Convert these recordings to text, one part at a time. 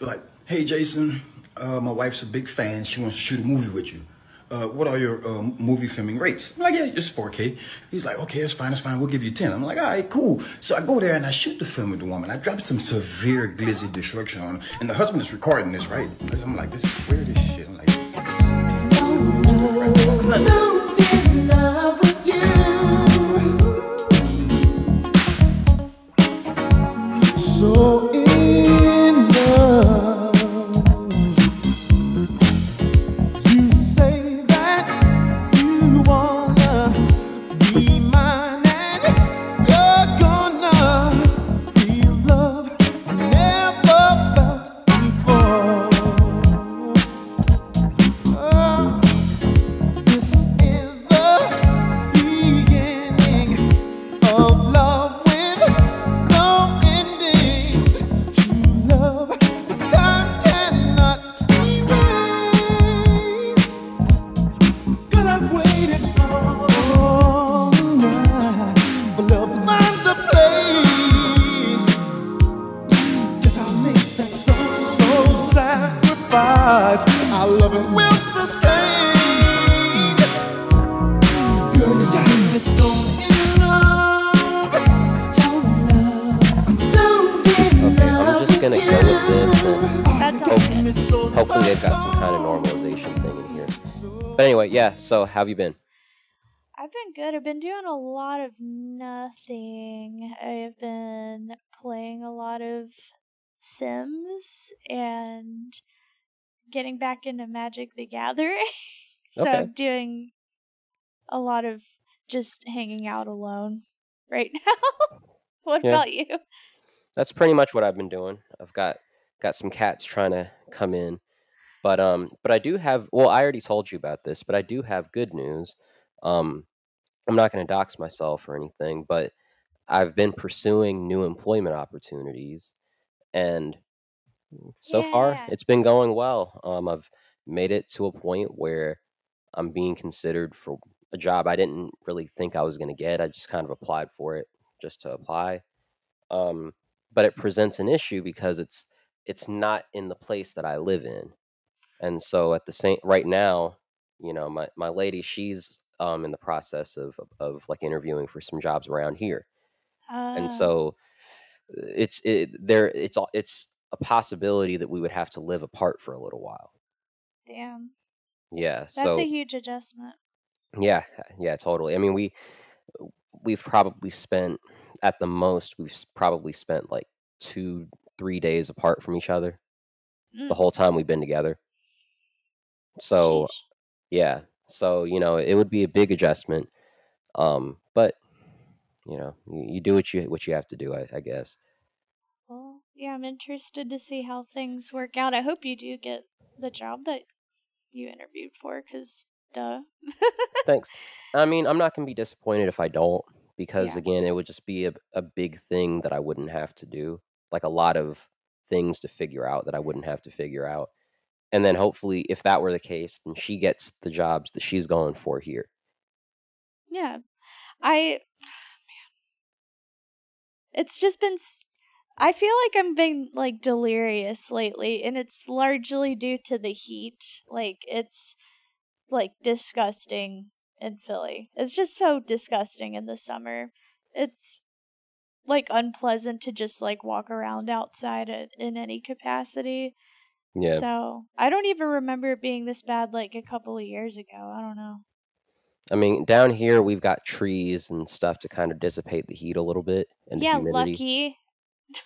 Like, hey, Jason, uh, my wife's a big fan. She wants to shoot a movie with you. Uh, what are your uh, movie filming rates? I'm like, yeah, just 4K. He's like, okay, that's fine, that's fine. We'll give you 10. I'm like, all right, cool. So I go there and I shoot the film with the woman. I drop some severe glizzy destruction on her. And the husband is recording this, right? I'm like, this is weird as shit. I'm like, so how have you been? I've been good. I've been doing a lot of nothing. I've been playing a lot of Sims and getting back into Magic the Gathering. so Okay. I'm doing a lot of just hanging out alone right now. what Yeah. about you? That's pretty much what I've been doing. I've got got some cats trying to come in. But um but I do have well, I already told you about this, but I do have good news. Um I'm not going to dox myself or anything, but I've been pursuing new employment opportunities and so far it's been going well. Um I've made it to a point where I'm being considered for a job I didn't really think I was going to get. I just kind of applied for it just to apply. Um, but it presents an issue because it's it's not in the place that I live in, and so at the same right now, you know, my my lady, she's um in the process of of, of like interviewing for some jobs around here, and Uh, so uh, it's it there it's all it's a possibility that we would have to live apart for a little while. damn. Yeah, That's so a huge adjustment. Yeah, yeah, totally. I mean, we we've probably spent at the most we've probably spent like two, three days apart from each other the Mm, whole time we've been together. So sheesh. yeah, so you know it would be a big adjustment. Um, but you know you, you do what you what you have to do, I, I guess. Well, yeah, I'm interested to see how things work out. I hope you do get the job that you interviewed for, because duh. Thanks. I mean, I'm not gonna be disappointed if I don't, because Yeah. again, it would just be a, a big thing that I wouldn't have to do, like a lot of things to figure out that I wouldn't have to figure out. And then hopefully, if that were the case, then she gets the jobs that she's going for here. Yeah. I It's just been I feel like I'm being like delirious lately and it's largely due to the heat. Like it's like disgusting in Philly. It's just so disgusting in the summer. It's like unpleasant to just like walk around outside uh, in any capacity. Yeah. So, I don't even remember it being this bad like a couple of years ago. I don't know. I mean, down here we've got trees and stuff to kind of dissipate the heat a little bit and the yeah, humidity. lucky.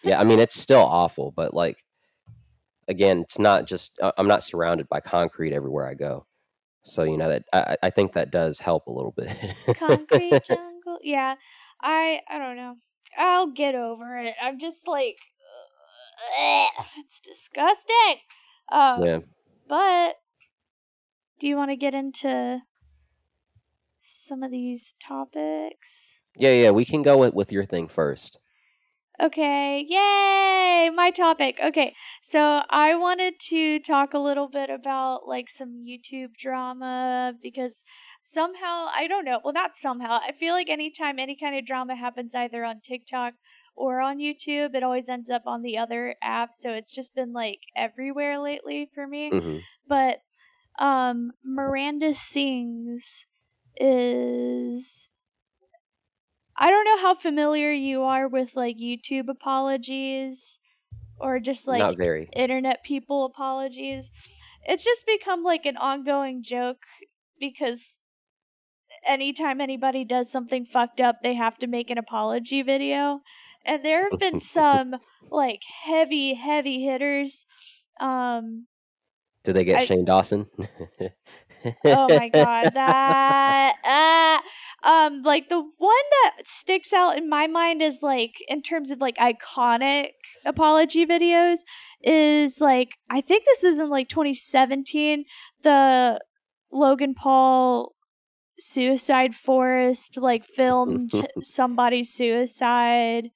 Yeah, I mean it's still awful, but like again, it's not just I- I'm not surrounded by concrete everywhere I go. So, you know that I, I I think that does help a little bit. concrete jungle. Yeah, I I don't know. I'll get over it. I'm just like, it's disgusting. Um, yeah. but do you want to get into some of these topics? Yeah, yeah, we can go with, with your thing first. Okay, yay! My topic. Okay, so I wanted to talk a little bit about like some YouTube drama because somehow, I don't know, well, not somehow, I feel like anytime any kind of drama happens either on TikTok or on YouTube. It always ends up on the other app, so it's just been like everywhere lately for me. hmm But um Miranda Sings is I don't know how familiar you are with like YouTube apologies or just like Not very. internet people apologies. It's just become like an ongoing joke because anytime anybody does something fucked up, they have to make an apology video. And there have been some like heavy, heavy hitters. Um, Did they get I- Shane Dawson? oh my god, that uh, um, like the one that sticks out in my mind is like in terms of like iconic apology videos is like I think this is in like 2017 the Logan Paul suicide forest like filmed somebody's suicide.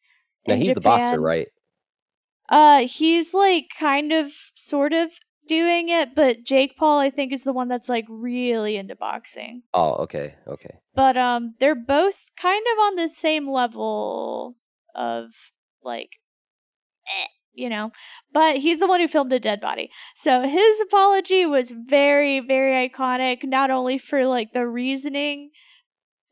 Now he's the boxer, right? Uh, he's like kind of, sort of doing it, but Jake Paul, I think, is the one that's like really into boxing. Oh, okay, okay. But um, they're both kind of on the same level of like, eh, you know. But he's the one who filmed a dead body, so his apology was very, very iconic. Not only for like the reasoning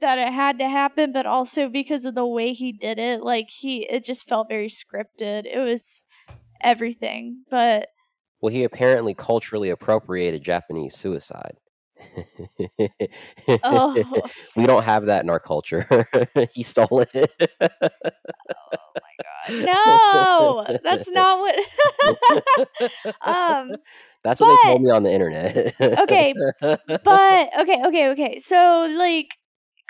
that it had to happen, but also because of the way he did it. Like he, it just felt very scripted. It was everything, but Well, he apparently culturally appropriated Japanese suicide. oh, we don't have that in our culture. he stole it. Oh my god. No, that's not what. um, That's what they told me on the internet. Okay, but okay, okay, okay. So like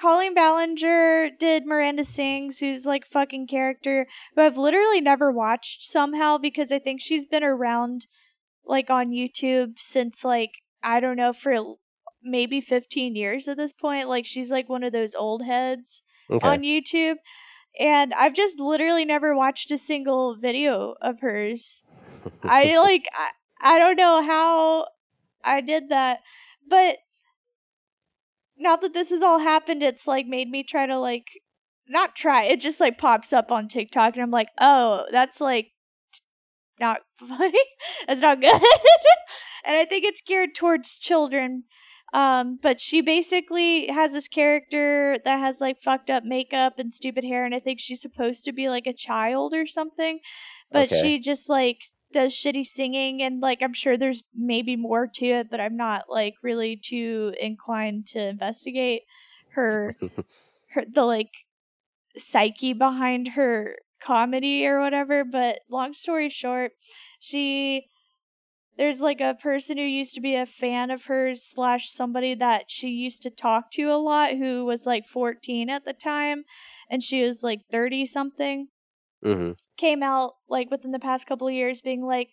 Colleen Ballinger did Miranda Sings, who's like fucking character who I've literally never watched somehow because I think she's been around like on YouTube since like I don't know for maybe 15 years at this point. Like she's like one of those old heads okay. on YouTube. And I've just literally never watched a single video of hers. I like I, I don't know how I did that, but now that this has all happened, it's like made me try to like not try. It just like pops up on TikTok, and I'm like, oh, that's like not funny. that's not good. and I think it's geared towards children. Um, but she basically has this character that has like fucked up makeup and stupid hair, and I think she's supposed to be like a child or something. But Okay. she just like does shitty singing, and like I'm sure there's maybe more to it, but I'm not like really too inclined to investigate her, her the like psyche behind her comedy or whatever. But long story short, she there's like a person who used to be a fan of hers slash somebody that she used to talk to a lot who was like 14 at the time and she was like 30 something hmm came out like within the past couple of years being like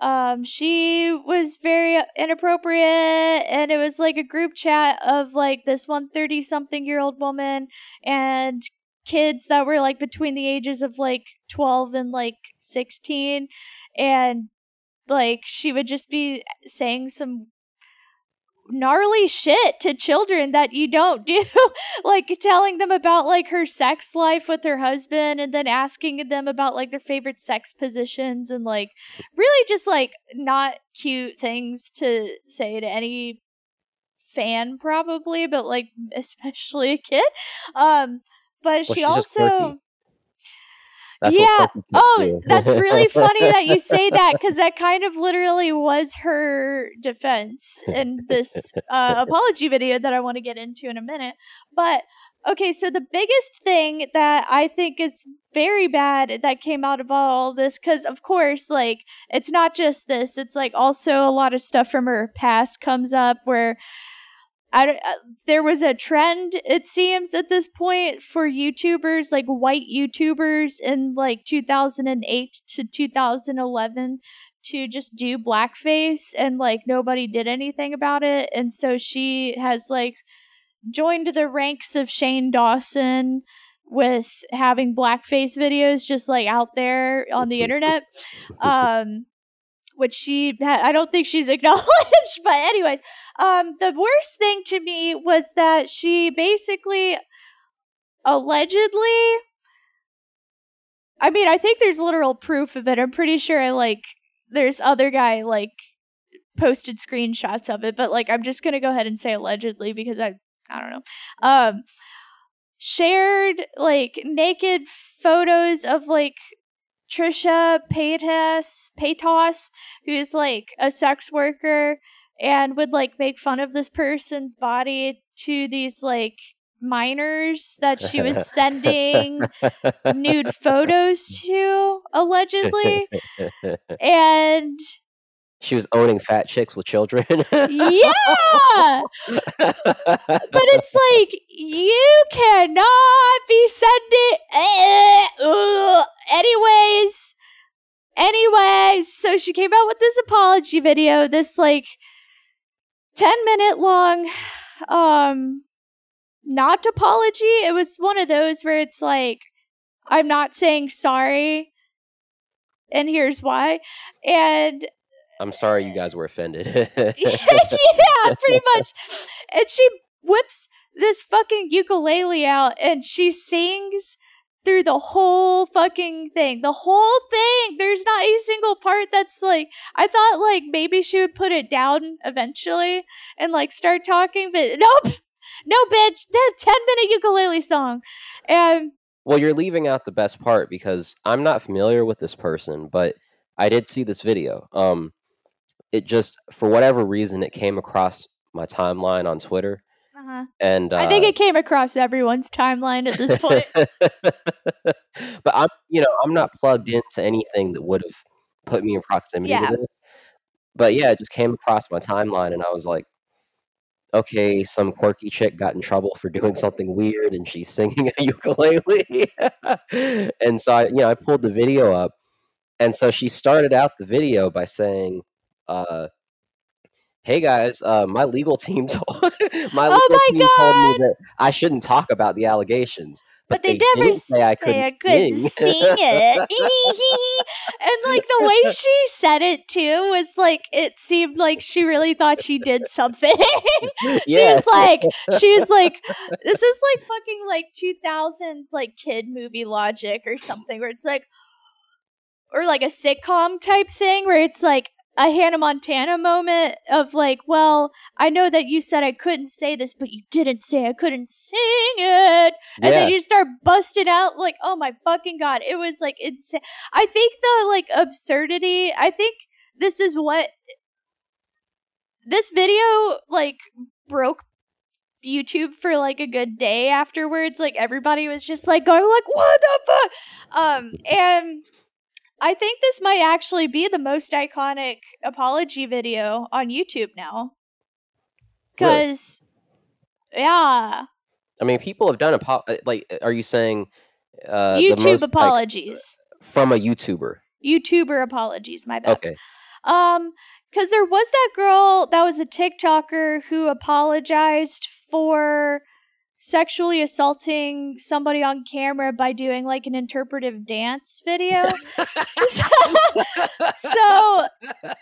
um she was very inappropriate and it was like a group chat of like this 130 something year old woman and kids that were like between the ages of like 12 and like 16 and like she would just be saying some gnarly shit to children that you don't do like telling them about like her sex life with her husband and then asking them about like their favorite sex positions and like really just like not cute things to say to any fan probably but like especially a kid um but Well, she also. That's yeah. Oh, that's really funny that you say that because that kind of literally was her defense in this uh, apology video that I want to get into in a minute. But okay, so the biggest thing that I think is very bad that came out of all this, because of course, like it's not just this; it's like also a lot of stuff from her past comes up where. I uh, there was a trend it seems at this point for YouTubers like white YouTubers in like 2008 to 2011 to just do blackface and like nobody did anything about it. And so she has like joined the ranks of Shane Dawson with having blackface videos just like out there on the internet. Um which she I don't think she's acknowledged but anyways um the worst thing to me was that she basically allegedly I mean, I think there's literal proof of it. I'm pretty sure I like there's other guy like posted screenshots of it, but like I'm just gonna go ahead and say allegedly because I I don't know. Um shared like naked photos of like Trisha Paytas Paytas, who's like a sex worker and would like make fun of this person's body to these like minors that she was sending nude photos to allegedly. And she was owning fat chicks with children. yeah! But it's like you cannot be sending eh, anyways anyways. So she came out with this apology video this like 10 minute long um not apology. It was one of those where it's like i'm not saying sorry and here's why. And I'm sorry you guys were offended. yeah, pretty much. And she whips this fucking ukulele out and she sings through the whole fucking thing. The whole thing. There's not a single part that's like I thought like maybe she would put it down eventually and like start talking, but nope. No bitch. That 10 minute ukulele song. And well, you're leaving out the best part because I'm not familiar with this person, but I did see this video. Um it just for whatever reason it came across my timeline on Twitter. uh-huh. And uh, I think it came across everyone's timeline at this point. but I'm, you know, I'm not plugged into anything that would have put me in proximity Yeah. to this. But yeah, it just came across my timeline, and I was like, okay, some quirky chick got in trouble for doing something weird, and she's singing a ukulele. and so, I, you know, I pulled the video up, and so she started out the video by saying, uh, "Hey guys, uh, my legal team told my legal Oh my team told me that I shouldn't talk about the allegations, But but, they they, never didn't say I couldn't couldn't sing." sing it. and like the way she said it too was like it seemed like she really thought she did something. she yeah, was like she was like this is like fucking like 2000s like kid movie logic or something where it's like or like a sitcom type thing where it's like a Hannah Montana moment of like, well, I know that you said I couldn't say this, but you didn't say I couldn't sing it. And yeah. then you start busting out like, oh my fucking god, it was like insane. I think the like absurdity. I think this is what this video like broke YouTube for like a good day afterwards. Like everybody was just like going like, what the fuck? Um, and I think this might actually be the most iconic apology video on YouTube now. Really? Cause yeah, I mean, people have done apo- uh, like. Are you saying uh, YouTube most, like, apologies. from a YouTuber? YouTuber apologies, my bad. Okay, Um, because there was that girl that was a TikToker who apologized for sexually assaulting somebody on camera by doing like an interpretive dance video. so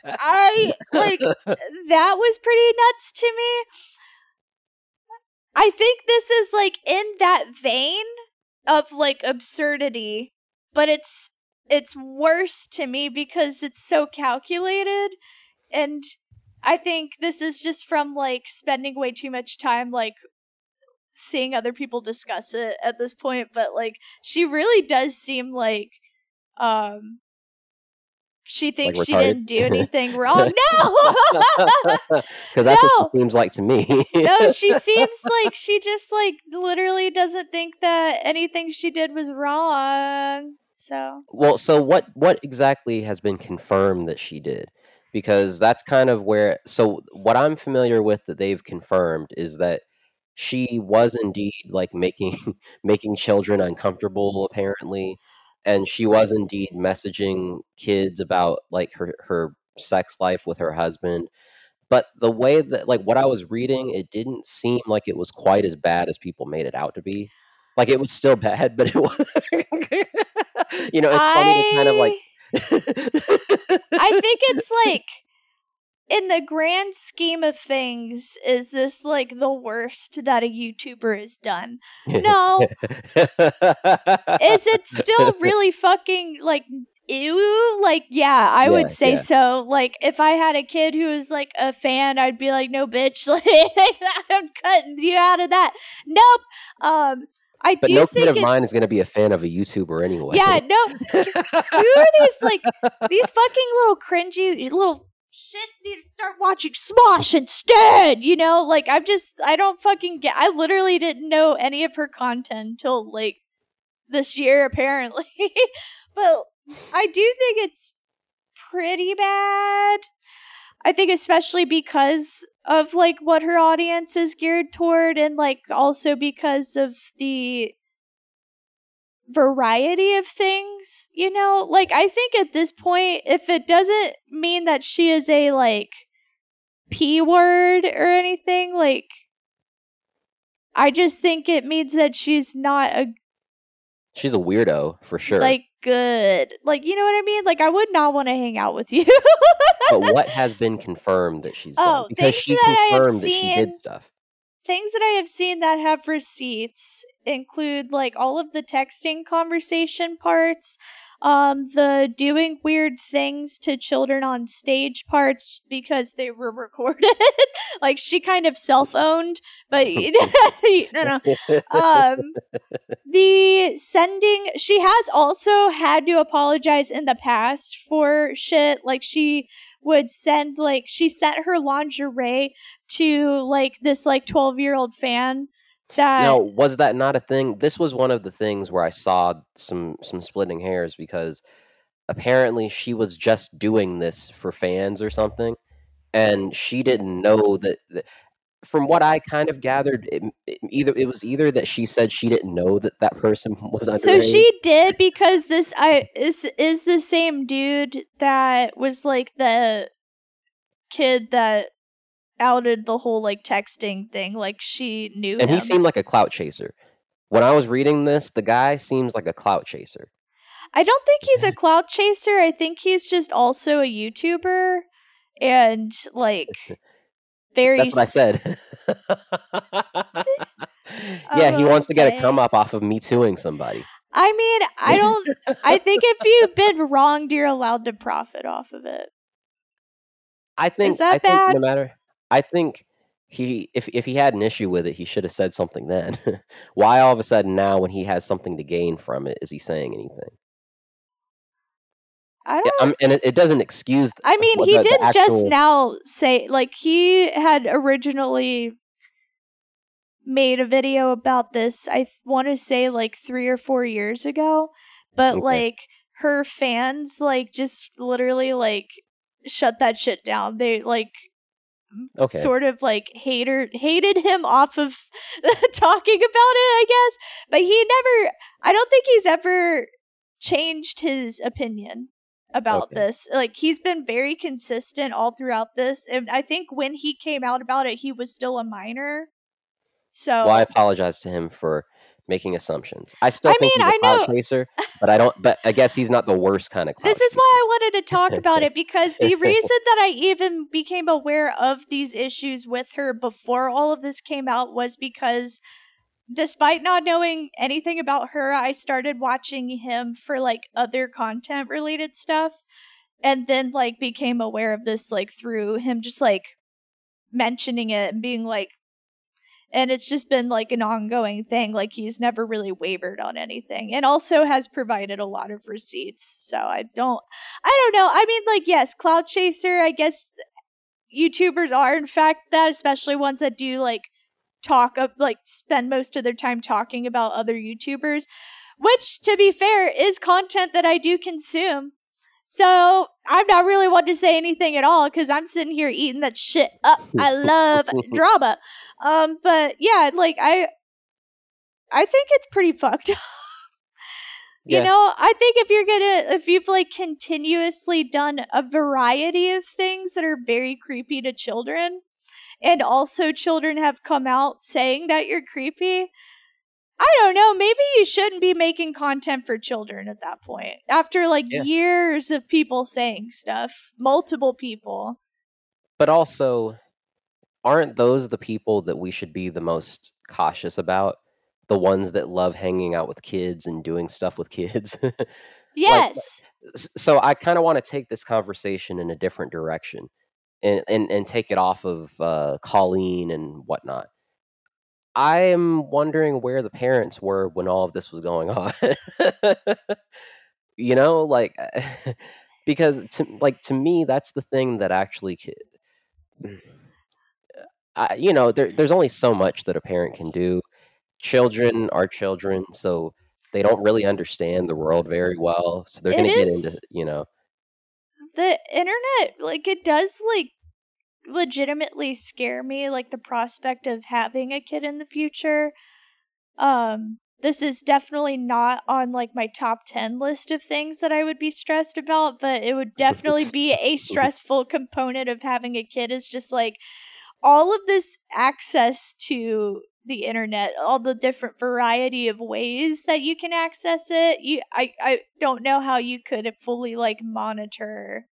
I like that was pretty nuts to me. I think this is like in that vein of like absurdity, but it's it's worse to me because it's so calculated and I think this is just from like spending way too much time like seeing other people discuss it at this point, but like she really does seem like um she thinks she didn't do anything wrong. No. because that's what she seems like to me. no, she seems like she just like literally doesn't think that anything she did was wrong. So, Well, so what what exactly has been confirmed that she did? Because that's kind of where so what I'm familiar with that they've confirmed is that she was indeed like making making children uncomfortable apparently and she was indeed messaging kids about like her her sex life with her husband but the way that like what I was reading it didn't seem like it was quite as bad as people made it out to be. Like it was still bad but it was you know it's funny to kind of like I think it's like in the grand scheme of things, is this like the worst that a YouTuber has done? No. is it still really fucking like ew? Like, yeah, I Yeah, would say yeah. so. Like, if I had a kid who was like a fan, I'd be like, no, bitch, like, I'm cutting you out of that. Nope. Um, I But do no think kid of mine is going to be a fan of a YouTuber anyway. yeah, no. Who are these like these fucking little cringy little shits need to start watching Smosh instead, you know? Like I'm just I don't fucking get I literally didn't know any of her content until like this year apparently. but I do think it's pretty bad. I think especially because of like what her audience is geared toward and like also because of the variety of things, you know? Like I think at this point if it doesn't mean that she is a like p word or anything, like I just think it means that she's not a She's a weirdo for sure. like good. Like you know what I mean? Like I would not want to hang out with you. but what has been confirmed that she's done? Oh, Because she that confirmed that she did stuff. Things that I have seen that have receipts include like all of the texting conversation parts, um, the doing weird things to children on stage parts because they were recorded. like she kind of self owned, but no, no. Um, the sending she has also had to apologize in the past for shit like she would send like she sent her lingerie to like this like 12 year old fan that now, was that not a thing? This was one of the things where I saw some some splitting hairs because apparently she was just doing this for fans or something, and she didn't know that. that from what I kind of gathered, it, it- either it was either that she said she didn't know that that person was underage. so she did because this i is is the same dude that was like the kid that outed the whole like texting thing like she knew and him. he seemed like a clout chaser. When I was reading this, the guy seems like a clout chaser. I don't think he's a clout chaser. I think he's just also a YouTuber and like very That's what I said. yeah, he wants to get a come up off of me tooing somebody. I mean, I don't I think if you've been wronged, you're allowed to profit off of it. I think Is that I think no matter I think he if if he had an issue with it, he should have said something then. Why all of a sudden now when he has something to gain from it is he saying anything? I don't um, and it, it doesn't excuse th- I mean, he the- the did just now say like he had originally made a video about this. I want to say like 3 or 4 years ago, but Okay. like her fans like just literally like shut that shit down. They like Okay. sort of like hater hated him off of talking about it, I guess. But he never I don't think he's ever changed his opinion about Okay. this. Like he's been very consistent all throughout this. And I think when he came out about it, he was still a minor. So Well, I apologize to him for making assumptions. I still I think mean, he's a I clout know- chaser, but I don't. But I guess he's not the worst kind of. This is chaser. why I wanted to talk about it because the reason that I even became aware of these issues with her before all of this came out was because despite not knowing anything about her, I started watching him for like other content related stuff and then like became aware of this like through him just like mentioning it and being like and it's just been like an ongoing thing like he's never really wavered on anything and also has provided a lot of receipts so i don't i don't know i mean like yes clout chaser i guess youtubers are in fact that especially ones that do like talk of like spend most of their time talking about other youtubers which to be fair is content that i do consume so i'm not really one to say anything at all because i'm sitting here eating that shit up. I love drama. Um but yeah like i i think it's pretty fucked up. You Yeah. know i think if you're gonna if you've like continuously done a variety of things that are very creepy to children and also children have come out saying that you're creepy i don't know maybe you shouldn't be making content for children at that point after like Yeah. years of people saying stuff multiple people but also, aren't those the people that we should be the most cautious about? The ones that love hanging out with kids and doing stuff with kids. Yes. s- so I kind of want to take this conversation in a different direction, and and and take it off of uh, Colleen and whatnot. I am wondering where the parents were when all of this was going on. you know, like eh, because to like to me, that's the thing that actually, ki- mm, I, you know, there, there's only so much that a parent can do. Children are children, so they don't really understand the world very well. So they're going to get into, you know, the internet like it does like legitimately scare me like the prospect of having a kid in the future. Um this is definitely not on like my top 10 list of things that I would be stressed about, but it would definitely be a stressful component of having a kid is just like all of this access to the internet, all the different variety of ways that you can access it. You I I don't know how you could fully like monitor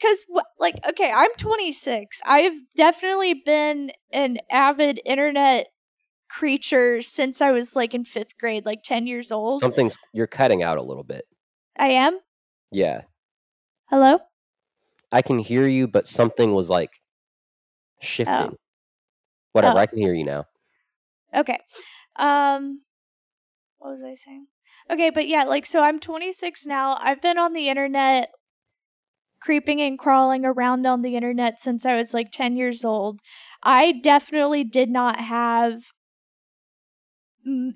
cuz like okay, I'm 26. I've definitely been an avid internet creature since I was like in 5th grade, like 10 years old. something's you're cutting out a little bit. I am. Yeah, Hello? I can hear you, but something was like shifting. Oh. Whatever, Oh. I can hear you now. Okay. Um what was I saying? Okay, but yeah, like so I'm 26 now. I've been on the internet creeping and crawling around on the internet since I was like 10 years old. I definitely did not have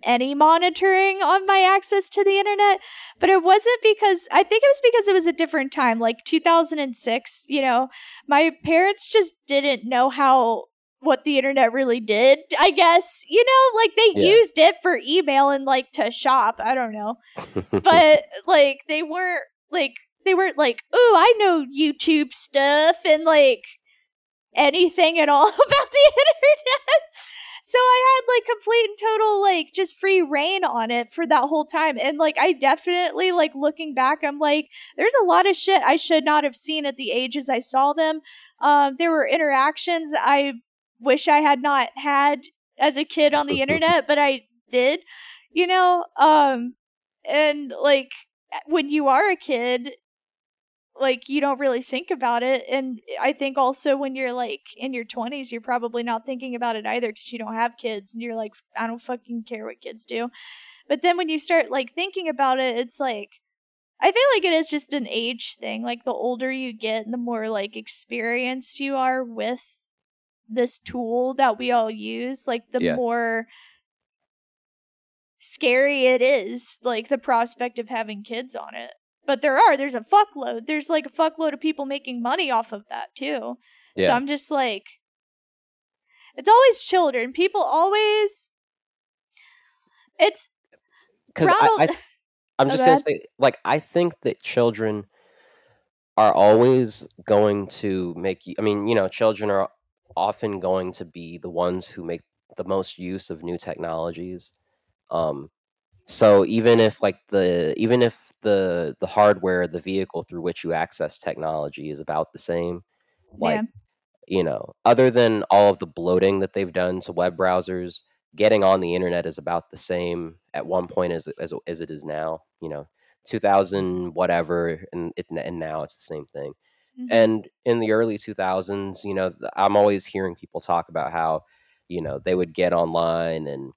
any monitoring on my access to the internet, but it wasn't because I think it was because it was a different time, like 2006, you know. My parents just didn't know how what the internet really did, I guess. You know, like they Yeah. used it for email and like to shop, I don't know. But like they weren't like they weren't like, "Ooh, I know YouTube stuff and like anything at all about the internet." So I had like complete and total like just free reign on it for that whole time. And like I definitely like looking back, I'm like, there's a lot of shit I should not have seen at the ages I saw them. Um, there were interactions I wish I had not had as a kid on the internet, but I did, you know? Um, and like when you are a kid, like you don't really think about it and i think also when you're like in your 20s you're probably not thinking about it either because you don't have kids and you're like i don't fucking care what kids do but then when you start like thinking about it it's like i feel like it is just an age thing like the older you get and the more like experienced you are with this tool that we all use like the Yeah. more scary it is like the prospect of having kids on it but there are there's a fuckload there's like a fuckload of people making money off of that too yeah. so i'm just like it's always children people always it's Because I, I, I'm Oh, just go gonna say, like, I think that children are always going to make you. I mean, you know, children are often going to be the ones who make the most use of new technologies. Um, so even if like the even if the the hardware, the vehicle through which you access technology is about the same, like yeah you know, other than all of the bloating that they've done to web browsers, getting on the internet is about the same at one point as as, as it is now. You know, 2000 whatever, and it, and now it's the same thing. Mhm. And in the early 2000s, you know, I'm always hearing people talk about how, you know, they would get online and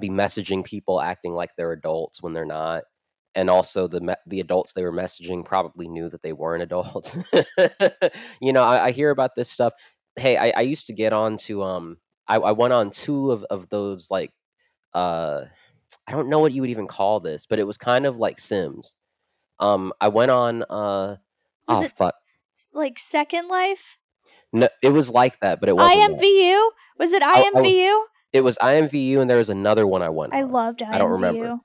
be messaging people acting like they're adults when they're not. And also the me- the adults they were messaging probably knew that they weren't adults. you know, I, I hear about this stuff. Hey, I, I used to get on to um I, I went on two of, of those like uh I don't know what you would even call this, but it was kind of like Sims. Um I went on uh Was oh fuck. like second life No, it was like that, but it wasn't. that. imvu was it imvu It was IMVU, and there was another one I went. i on. loved imvu I don't remember.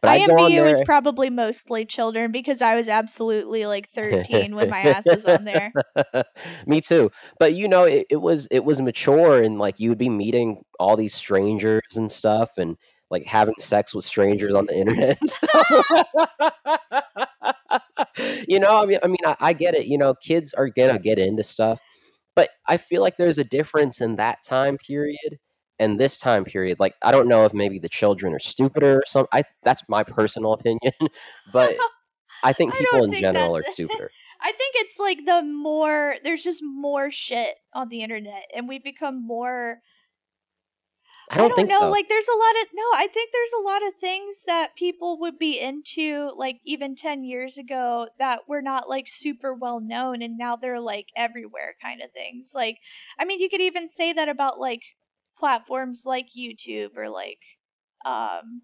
But I'd go on IMVU was probably mostly children because I was absolutely like 13 when my ass was on there. Me too. But you know, it, it was it was mature, and like you would be meeting all these strangers and stuff, and like having sex with strangers on the internet you know, I mean, I mean, I, I get it. You know, kids are gonna get into stuff, but I feel like there's a difference in that time period and this time period. Like, I don't know if maybe the children are stupider or something. I that's my personal opinion, but I think people don't in think general are stupider. I think it's like the more there's just more shit on the internet, and we've become more. I don't, think know. so. Like, there's a lot of no. I think there's a lot of things that people would be into, like even ten years ago, that were not like super well known, and now they're like everywhere, kind of things. Like, I mean, you could even say that about like platforms like YouTube or like, um,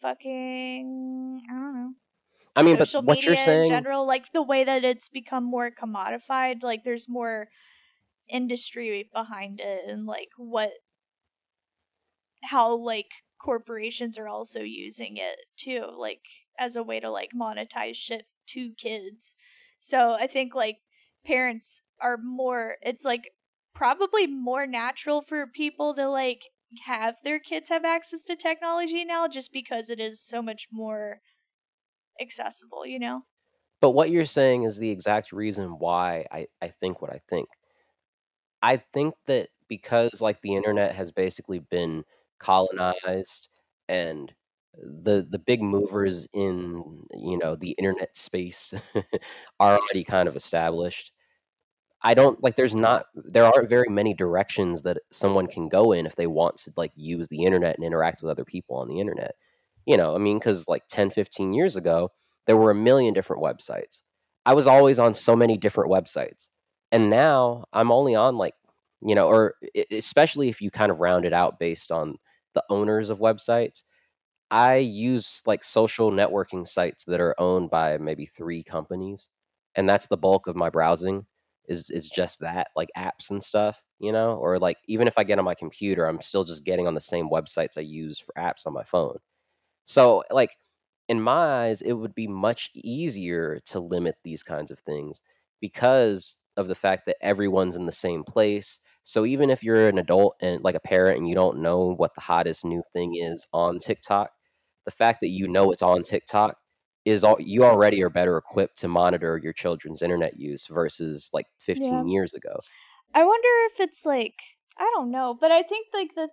fucking I don't know I mean, but social what media you're saying, in general, like the way that it's become more commodified, like there's more industry behind it and like what how like corporations are also using it too, like as a way to like monetize shit to kids. So I think like parents are more it's like probably more natural for people to like have their kids have access to technology now just because it is so much more accessible, you know? but what you're saying is the exact reason why I, I think what I think. I think that because like the internet has basically been colonized and the the big movers in you know the internet space are already kind of established. I don't like there's not there aren't very many directions that someone can go in if they want to like use the internet and interact with other people on the internet. You know, I mean cuz like 10 15 years ago there were a million different websites. I was always on so many different websites. And now I'm only on like, you know, or especially if you kind of round it out based on the owners of websites. I use like social networking sites that are owned by maybe three companies, and that's the bulk of my browsing is is just that, like apps and stuff, you know, or like even if I get on my computer, I'm still just getting on the same websites I use for apps on my phone. So, like in my eyes, it would be much easier to limit these kinds of things because of the fact that everyone's in the same place. So even if you're an adult and like a parent and you don't know what the hottest new thing is on TikTok, the fact that you know it's on TikTok is all you already are better equipped to monitor your children's internet use versus like 15 Yeah. years ago. I wonder if it's like I don't know, but I think like the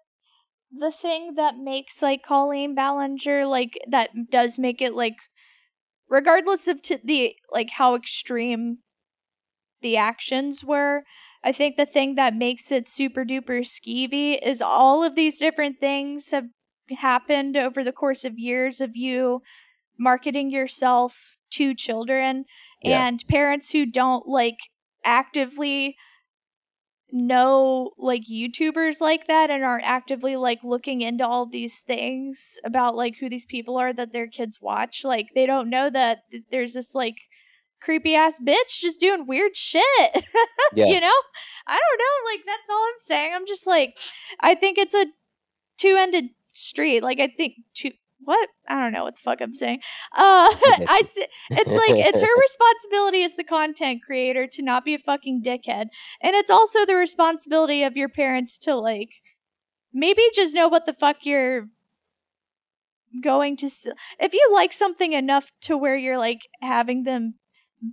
the thing that makes like Colleen Ballinger like that does make it like regardless of t- the like how extreme the actions were, I think the thing that makes it super duper skeevy is all of these different things have happened over the course of years of you marketing yourself to children Yeah. and parents who don't like actively know like YouTubers like that and aren't actively like looking into all these things about like who these people are that their kids watch. Like they don't know that th- there's this like creepy ass bitch just doing weird shit. Yeah. you know? I don't know. Like that's all I'm saying. I'm just like I think it's a two ended street. Like I think two what? I don't know what the fuck I'm saying. Uh I th- it's like it's her responsibility as the content creator to not be a fucking dickhead. And it's also the responsibility of your parents to like maybe just know what the fuck you're going to s- if you like something enough to where you're like having them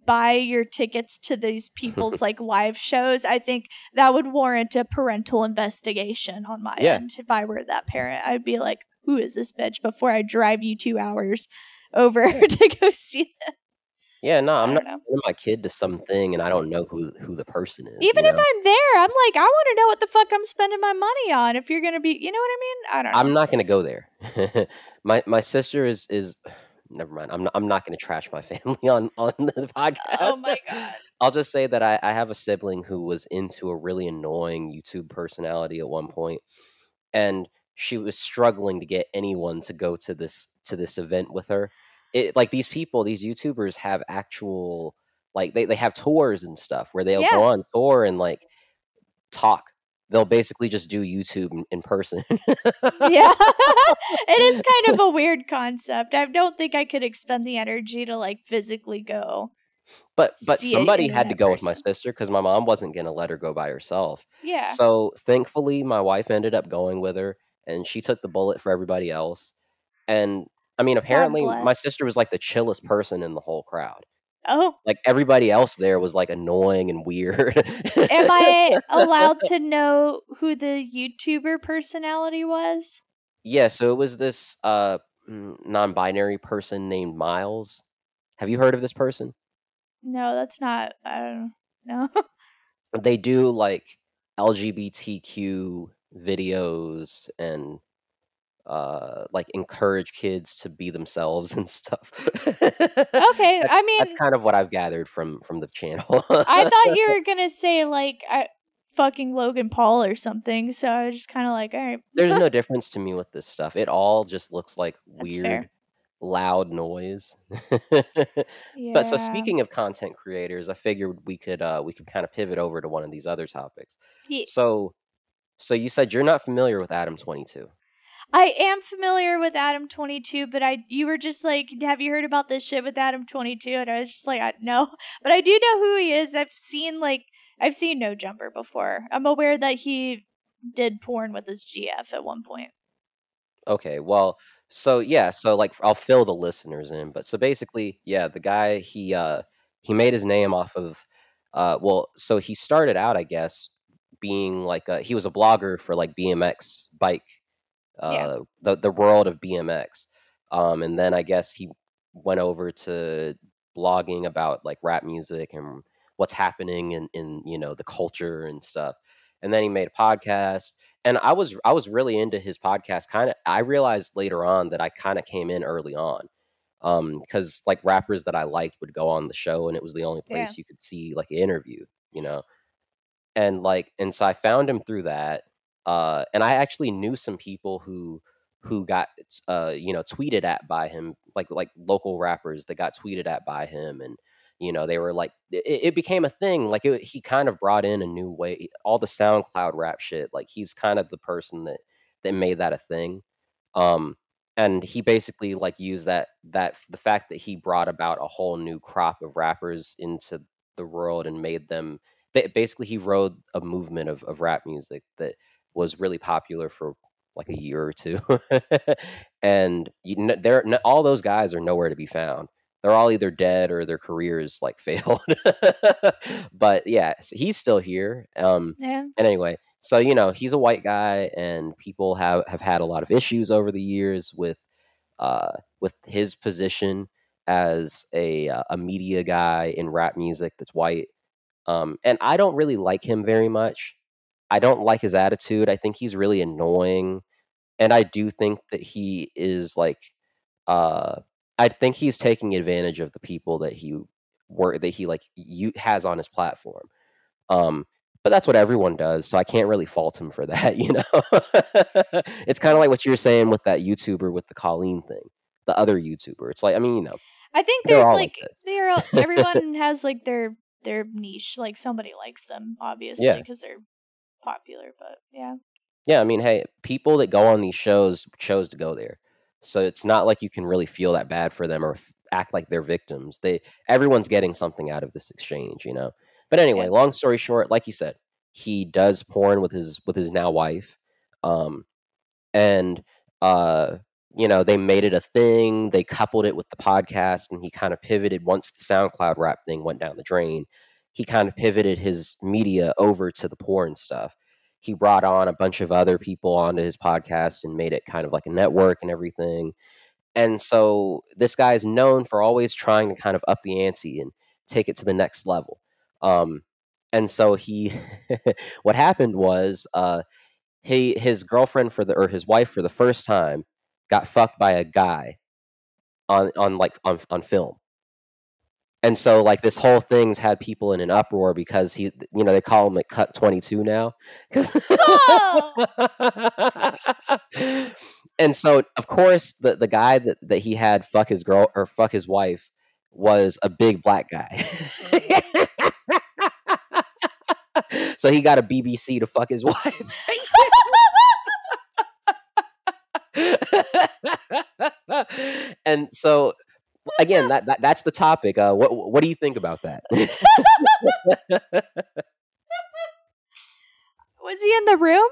buy your tickets to these people's like live shows i think that would warrant a parental investigation on my Yeah. end if i were that parent i'd be like who is this bitch before i drive you two hours over to go see them Yeah, no, I'm not know. sending my kid to something and I don't know who who the person is. even you if i'm there i'm like i want to know what the fuck i'm spending my money on if you're gonna be you know what i mean i don't know I'm not gonna go there. my my sister is is never mind. I'm not I'm not gonna trash my family on on the oh podcast. oh my god I'll just say that I, I have a sibling who was into a really annoying YouTube personality at one point, and she was struggling to get anyone to go to this to this event with her. It like these people, these YouTubers have actual like they, they have tours and stuff where they'll Yeah. go on tour and like talk. They'll basically just do YouTube in, person. yeah it is kind of a weird concept i don't think i could expend the energy to like physically go But but somebody had to go with my sister because my mom wasn't gonna let her go by herself. yeah So thankfully, my wife ended up going with her, and she took the bullet for everybody else. And I mean, apparently my sister was like the chillest person in the whole crowd. Oh, Like everybody else there was like annoying and weird. am I allowed to know who the YouTuber personality was? Yeah, so it was this uh mm, non-binary person named Miles. Have you heard of this person? No, that's not. I don't know. They do like LGBTQ videos and uh like encourage kids to be themselves and stuff. Okay, I mean, that's kind of what I've gathered from from the channel. I thought you were gonna say like I, fucking Logan Paul or something. So I was just kind of like, all right, There's no difference to me with this stuff. It all just looks like That's fair. weird loud noise. yeah. But so speaking of content creators, I figured we could uh we could kind of pivot over to one of these other topics. Ye- So so you said you're not familiar with Adam 22. I am familiar with Adam Twenty Two, but I you were just like, have you heard about this shit with Adam Twenty Two? And I was just like, I, no, but I do know who he is. I've seen like I've seen No Jumper before. I'm aware that he did porn with his GF at one point. Okay, well, so yeah, so like I'll fill the listeners in, but so basically, yeah, the guy he uh he made his name off of uh well, so he started out, I guess, being like a, he was a blogger for like BMX bike uh Yeah. the the world of BMX. Um and then I guess he went over to blogging about like rap music and what's happening in in you know the culture and stuff. And then he made a podcast and I was I was really into his podcast. Kind of, I realized later on that I kind of came in early on, um, because like rappers that I liked would go on the show, and it was the only Yeah. place you could see like an interview, you know. And like, and so I found him through that, uh, and I actually knew some people who who got uh you know tweeted at by him, like like local rappers that got tweeted at by him, and you know they were like it, it became a thing like it, he kind of brought in a new way all the soundcloud rap shit like he's kind of the person that that made that a thing um and he basically like used that that the fact that he brought about a whole new crop of rappers into the world and made them basically he rode a movement of, of rap music that was really popular for like a year or two and you kn- there n- all those guys are nowhere to be found they're all either dead or their careers like failed. but yeah, he's still here. Um, Yeah. and anyway, so you know he's a white guy, and people have have had a lot of issues over the years with uh, with his position as a uh, a media guy in rap music that's white. Um, and I don't really like him very much. I don't like his attitude. I think he's really annoying, and I do think that he is like uh I think he's taking advantage of the people that he work that he like you has on his platform. Um, but that's what everyone does, so I can't really fault him for that. You know, it's kind of like what you're saying with that YouTuber with the Colleen thing, the other YouTuber. It's like I mean, you know, I think there's like like they're all, everyone has like their their niche. Like somebody likes them, obviously, Yeah. because they're popular. But yeah, yeah. I mean, hey, people that go on these shows chose to go there, so it's not like you can really feel that bad for them or f- act like they're victims. They everyone's getting something out of this exchange, you know. But anyway, Yeah. long story short, like you said, he does porn with his with his now wife, um, and uh, you know they made it a thing. They coupled it with the podcast, and he kind of pivoted once the SoundCloud rap thing went down the drain. He kind of pivoted his media over to the porn stuff. He brought on a bunch of other people onto his podcast and made it kind of like a network and everything. And so this guy is known for always trying to kind of up the ante and take it to the next level. Um, and so he, what happened was, uh, he his girlfriend for the or his wife for the first time got fucked by a guy on on like on on film. And so like this whole thing's had people in an uproar because he you know they call him at cut 22 now. and so of course the the guy that that he had fuck his girl or fuck his wife was a big black guy. Mm-hmm. so he got a BBC to fuck his wife. And so again that, that that's the topic uh what what do you think about that was he in the room?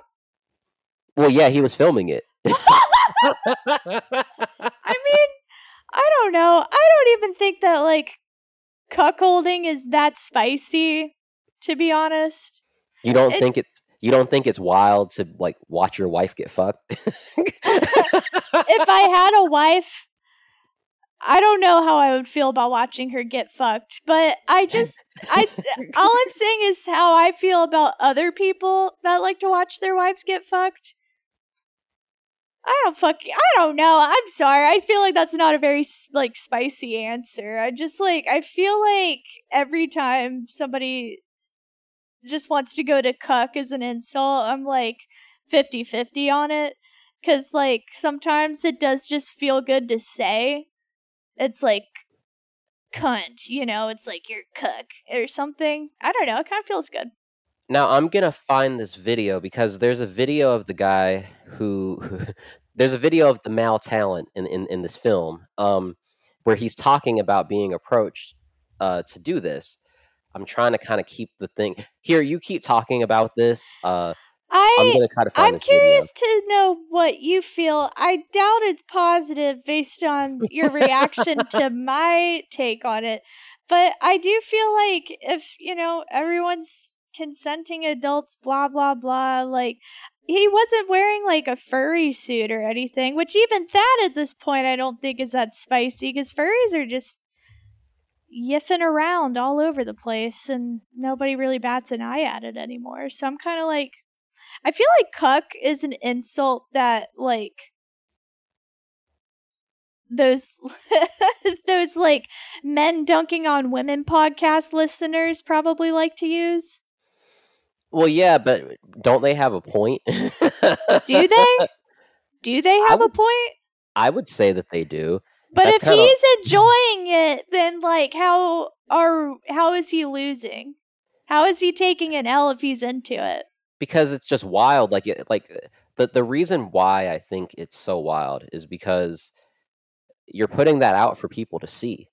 well yeah he was filming it I mean, I don't know. I don't even think that like cuckolding is that spicy, to be honest. You don't It- think it's you don't think it's wild to like watch your wife get fucked? if I had a wife, I don't know how I would feel about watching her get fucked, but I just I all I'm saying is how I feel about other people that like to watch their wives get fucked. I don't fuck I don't know. I'm sorry. I feel like that's not a very like spicy answer. I just like I feel like every time somebody just wants to go to cuck as an insult, I'm like 50-50 on it cuz like sometimes it does just feel good to say. It's like cunt, you know, it's like you're cuck or something. I don't know. It kind of feels good. Now I'm gonna find this video because there's a video of the guy who, there's a video of the male talent in, in, in this film, um, where he's talking about being approached uh, to do this. I'm trying to kind of keep the thing here. You keep talking about this. Uh, I'm I gonna try to find I'm this video. curious to know what you feel. I doubt it's positive based on your reaction to my take on it. But I do feel like if, you know, everyone's consenting adults, blah, blah, blah, like, he wasn't wearing like a furry suit or anything, which even that at this point I don't think is that spicy because furries are just yiffing around all over the place and nobody really bats an eye at it anymore. So I'm kind of like, I feel like cuck is an insult that like those those like men dunking on women podcast listeners probably like to use. Well, yeah, but don't they have a point? Do they? Do they have a point? I would say that they do. But that's if kinda- he's enjoying it, then like how are how is he losing? How is he taking an L if he's into it? because it's just wild like it, like the the reason why I think it's so wild is because you're putting that out for people to see.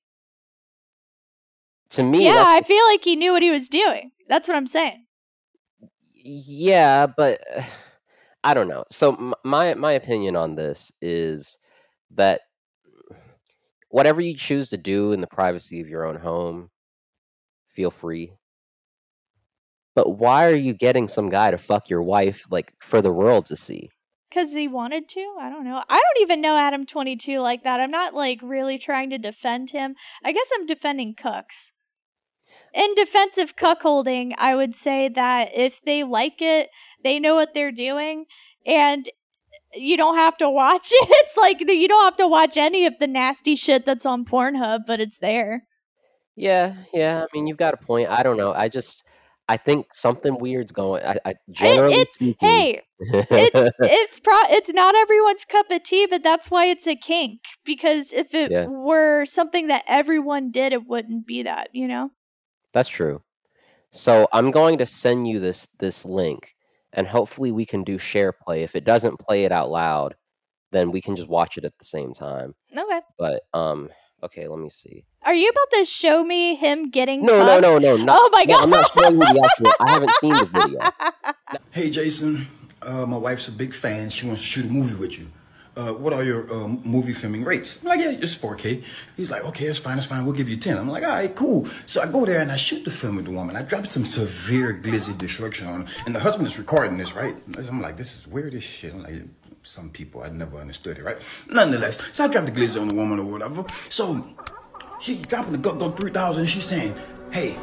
To me, yeah, I feel like he knew what he was doing. That's what I'm saying. yeah, but I don't know. So m- my my opinion on this is that whatever you choose to do in the privacy of your own home, feel free. But why are you getting some guy to fuck your wife like for the world to see? Because we wanted to? I don't know. I don't even know Adam 22 like that. I'm not like really trying to defend him. I guess I'm defending Cooks. In defense of cuckolding, I would say that if they like it, they know what they're doing, and you don't have to watch it. It's like you don't have to watch any of the nasty shit that's on Pornhub, but it's there. Yeah, yeah. I mean, you've got a point. I don't know. I just, I think something weird's going. I, I generally it's- speaking. Hey, it, it's pro it's not everyone's cup of tea but that's why it's a kink because if it Yeah. were something that everyone did it wouldn't be that you know that's true. So I'm going to send you this this link, and hopefully we can do share play. If it doesn't play it out loud, then we can just watch it at the same time. okay But um, okay, let me see. are you about to show me him getting No, no, fucked? no, no, not, oh my no, god I'm not showing you the actual. I haven't seen the video. Hey, Jason. Uh, my wife's a big fan. She wants to shoot a movie with you. Uh, what are your um, movie filming rates? I'm like, yeah, it's 4K. He's like, okay, that's fine, that's fine. We'll give you 10. I'm like, all right, cool. So I go there and I shoot the film with the woman. I drop some severe glizzy destruction on her. And the husband is recording this, right? I'm like, this is weird as shit. I'm like, some people, I never understood it, right? Nonetheless, so I drop the glizzy on the woman or whatever. So she dropping the go, go 3000 and she's saying, hey,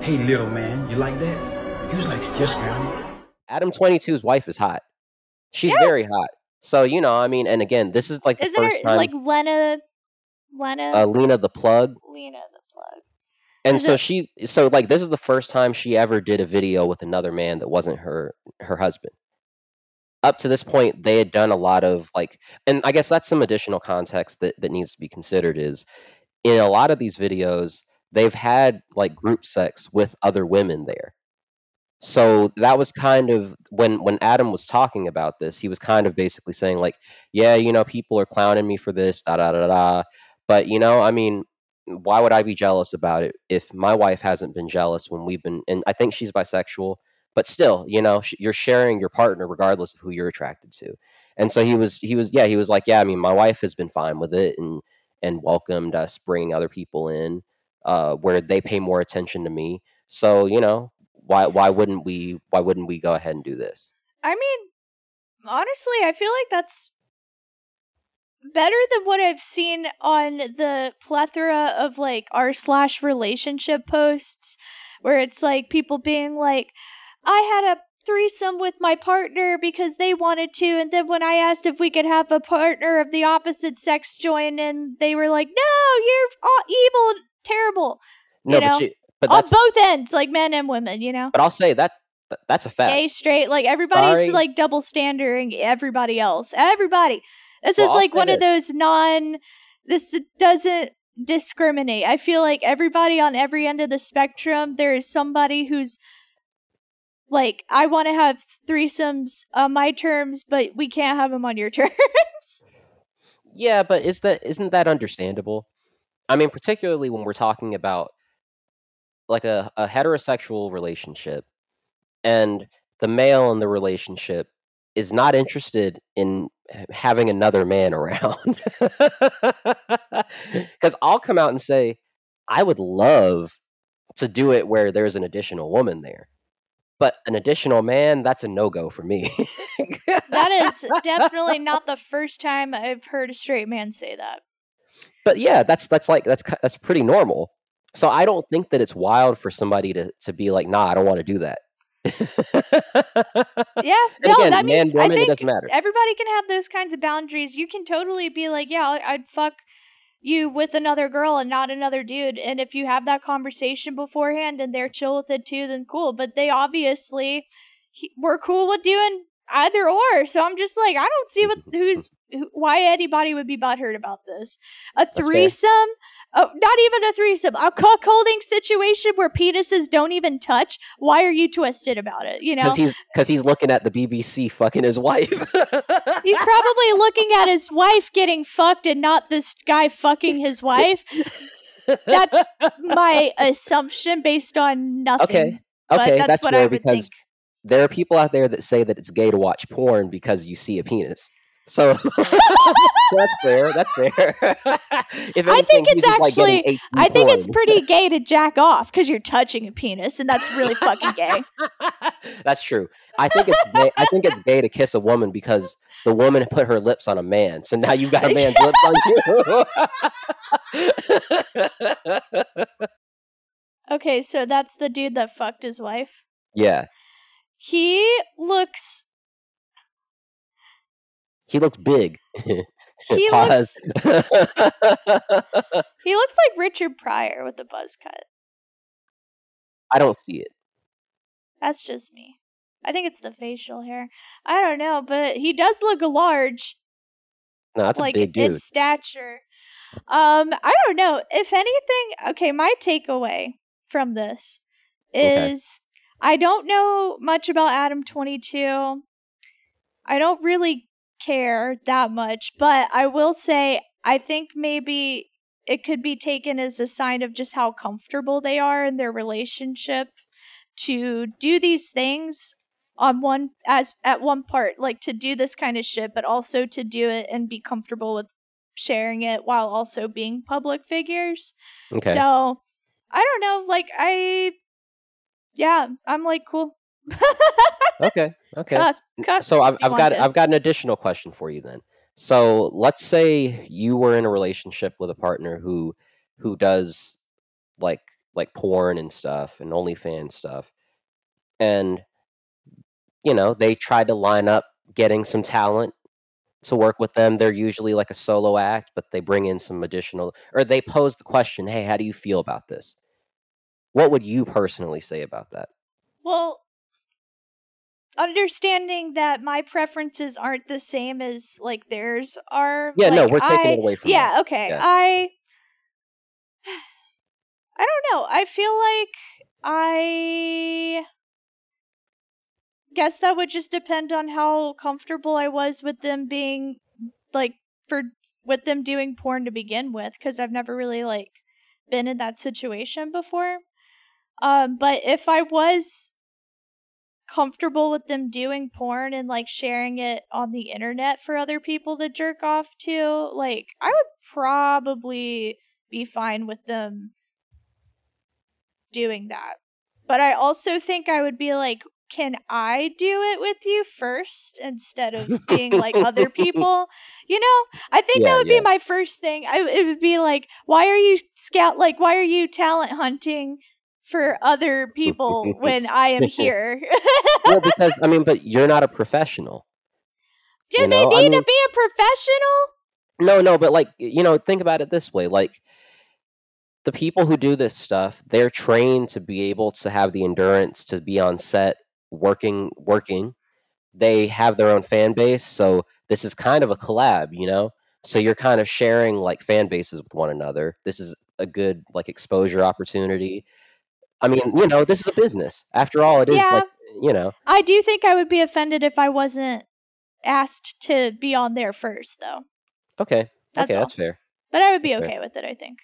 hey, little man, you like that? He was like, yes, ma'am. Adam 22's wife is hot. She's very hot. So you know, I mean, and again, this is like the isn't first her time. like lena lena uh, Lena the plug, lena the plug and Is so it- she's so like this is the first time she ever did a video with another man that wasn't her her husband. Up to this point, they had done a lot of like, and I guess that's some additional context that that needs to be considered. Is in a lot of these videos, they've had like group sex with other women there. So that was kind of when when Adam was talking about this, he was kind of basically saying like, yeah, you know, people are clowning me for this, da da da da. But you know, I mean, why would I be jealous about it if my wife hasn't been jealous when we've been? And I think she's bisexual, but still, you know, sh- you're sharing your partner regardless of who you're attracted to. And so he was, he was, yeah, he was like, yeah, I mean, my wife has been fine with it, and and welcomed us bringing other people in uh, where they pay more attention to me. So you know why why wouldn't we why wouldn't we go ahead and do this? I mean, honestly, I feel like that's better than what I've seen on the plethora of like r slash relationship posts where it's like people being like, I had a threesome with my partner because they wanted to, and then when I asked if we could have a partner of the opposite sex join in, they were like, No, you're all evil, terrible. No, You know, but you, but On both ends, like men and women, you know? but I'll say that that- that's a fact. Gay, straight, like everybody's Sorry. like double standarding everybody else. Everybody. This Well, is like one of those non this doesn't discriminate. I feel like everybody on every end of the spectrum, there is somebody who's like, I want to have threesomes on my terms, but we can't have them on your terms. Yeah, but is that isn't that understandable? I mean, particularly when we're talking about like a, a heterosexual relationship and the male in the relationship is not interested in having another man around. Cuz I'll come out and say I would love to do it where there's an additional woman there. But an additional man, that's a no-go for me. that is definitely not the first time I've heard a straight man say that. but yeah, that's that's like that's that's pretty normal. So I don't think that it's wild for somebody to to be like, nah, I don't want to do that. Yeah, no, again, that man, means I woman, it think doesn't matter. everybody can have those kinds of boundaries. You can totally be like, yeah, I- I'd fuck you with another girl and not another dude. And if you have that conversation beforehand and they're chill with it too, then cool. But they obviously he, were cool with doing either or. So I'm just like, I don't see what who's who, why anybody would be butthurt about this. A threesome. Oh, not even a threesome. A cuckolding situation where penises don't even touch. Why are you twisted about it? You know, Because he's because he's looking at the BBC fucking his wife. He's probably looking at his wife getting fucked and not this guy fucking his wife. That's my assumption based on nothing. Okay, but okay, that's that's what I fair would because think. there are people out there that say that it's gay to watch porn because you see a penis. So that's fair. That's fair. if I think it's just, like, actually- I think it's pretty gay to jack off because you're touching a penis, and that's really fucking gay. That's true. I think it's gay. I think it's gay to kiss a woman because the woman put her lips on a man. So now you've got a man's lips on you. Okay, so that's the dude that fucked his wife. yeah, He looks. He looked big. He Pause. looks. He looks like Richard Pryor with a buzz cut. I don't see it. That's just me. I think it's the facial hair. I don't know, but he does look large. No, that's like a big dude. in stature. Um, I don't know. If anything, okay, my takeaway from this Okay. is I don't know much about Adam 22. I don't really care that much, but I will say I think maybe it could be taken as a sign of just how comfortable they are in their relationship to do these things on one as at one part like to do this kind of shit but also to do it and be comfortable with sharing it while also being public figures Okay. so i don't know like i yeah i'm like cool okay. Okay. Cuck, cuck so I've, I've got to. I've got an additional question for you then. So let's say you were in a relationship with a partner who who does like like porn and stuff and OnlyFans stuff, and you know they tried to line up getting some talent to work with them. They're usually like a solo act, but they bring in some additional or they pose the question, "Hey, how do you feel about this?" What would you personally say about that? well understanding that my preferences aren't the same as like theirs are Yeah, no, we're taking I- it away from yeah that. okay Yeah. i i don't know i feel like i guess that would just depend on how comfortable i was with them being like for with them doing porn to begin with because i've never really like been in that situation before um but if i was comfortable with them doing porn and like sharing it on the internet for other people to jerk off to, like I would probably be fine with them doing that. But I also think I would be like, can I do it with you first instead of being like other people? You know, I think Yeah, that would yeah. be my first thing. I it would be like, why are you scout like why are you talent hunting for other people when I am here? well, because I mean, but you're not a professional. do you they know, I need mean- to be a professional? No, no, but like you know, think about it this way: like the people who do this stuff, they're trained to be able to have the endurance to be on set working, working. They have their own fan base, so this is kind of a collab, you know. So you're kind of sharing like fan bases with one another. This is a good like exposure opportunity. I mean, you know, this is a business. After all, it is Yeah. like you know. I do think I would be offended if I wasn't asked to be on there first though. Okay, That's okay, all. that's fair. But I would be That's fair. okay with it, I think.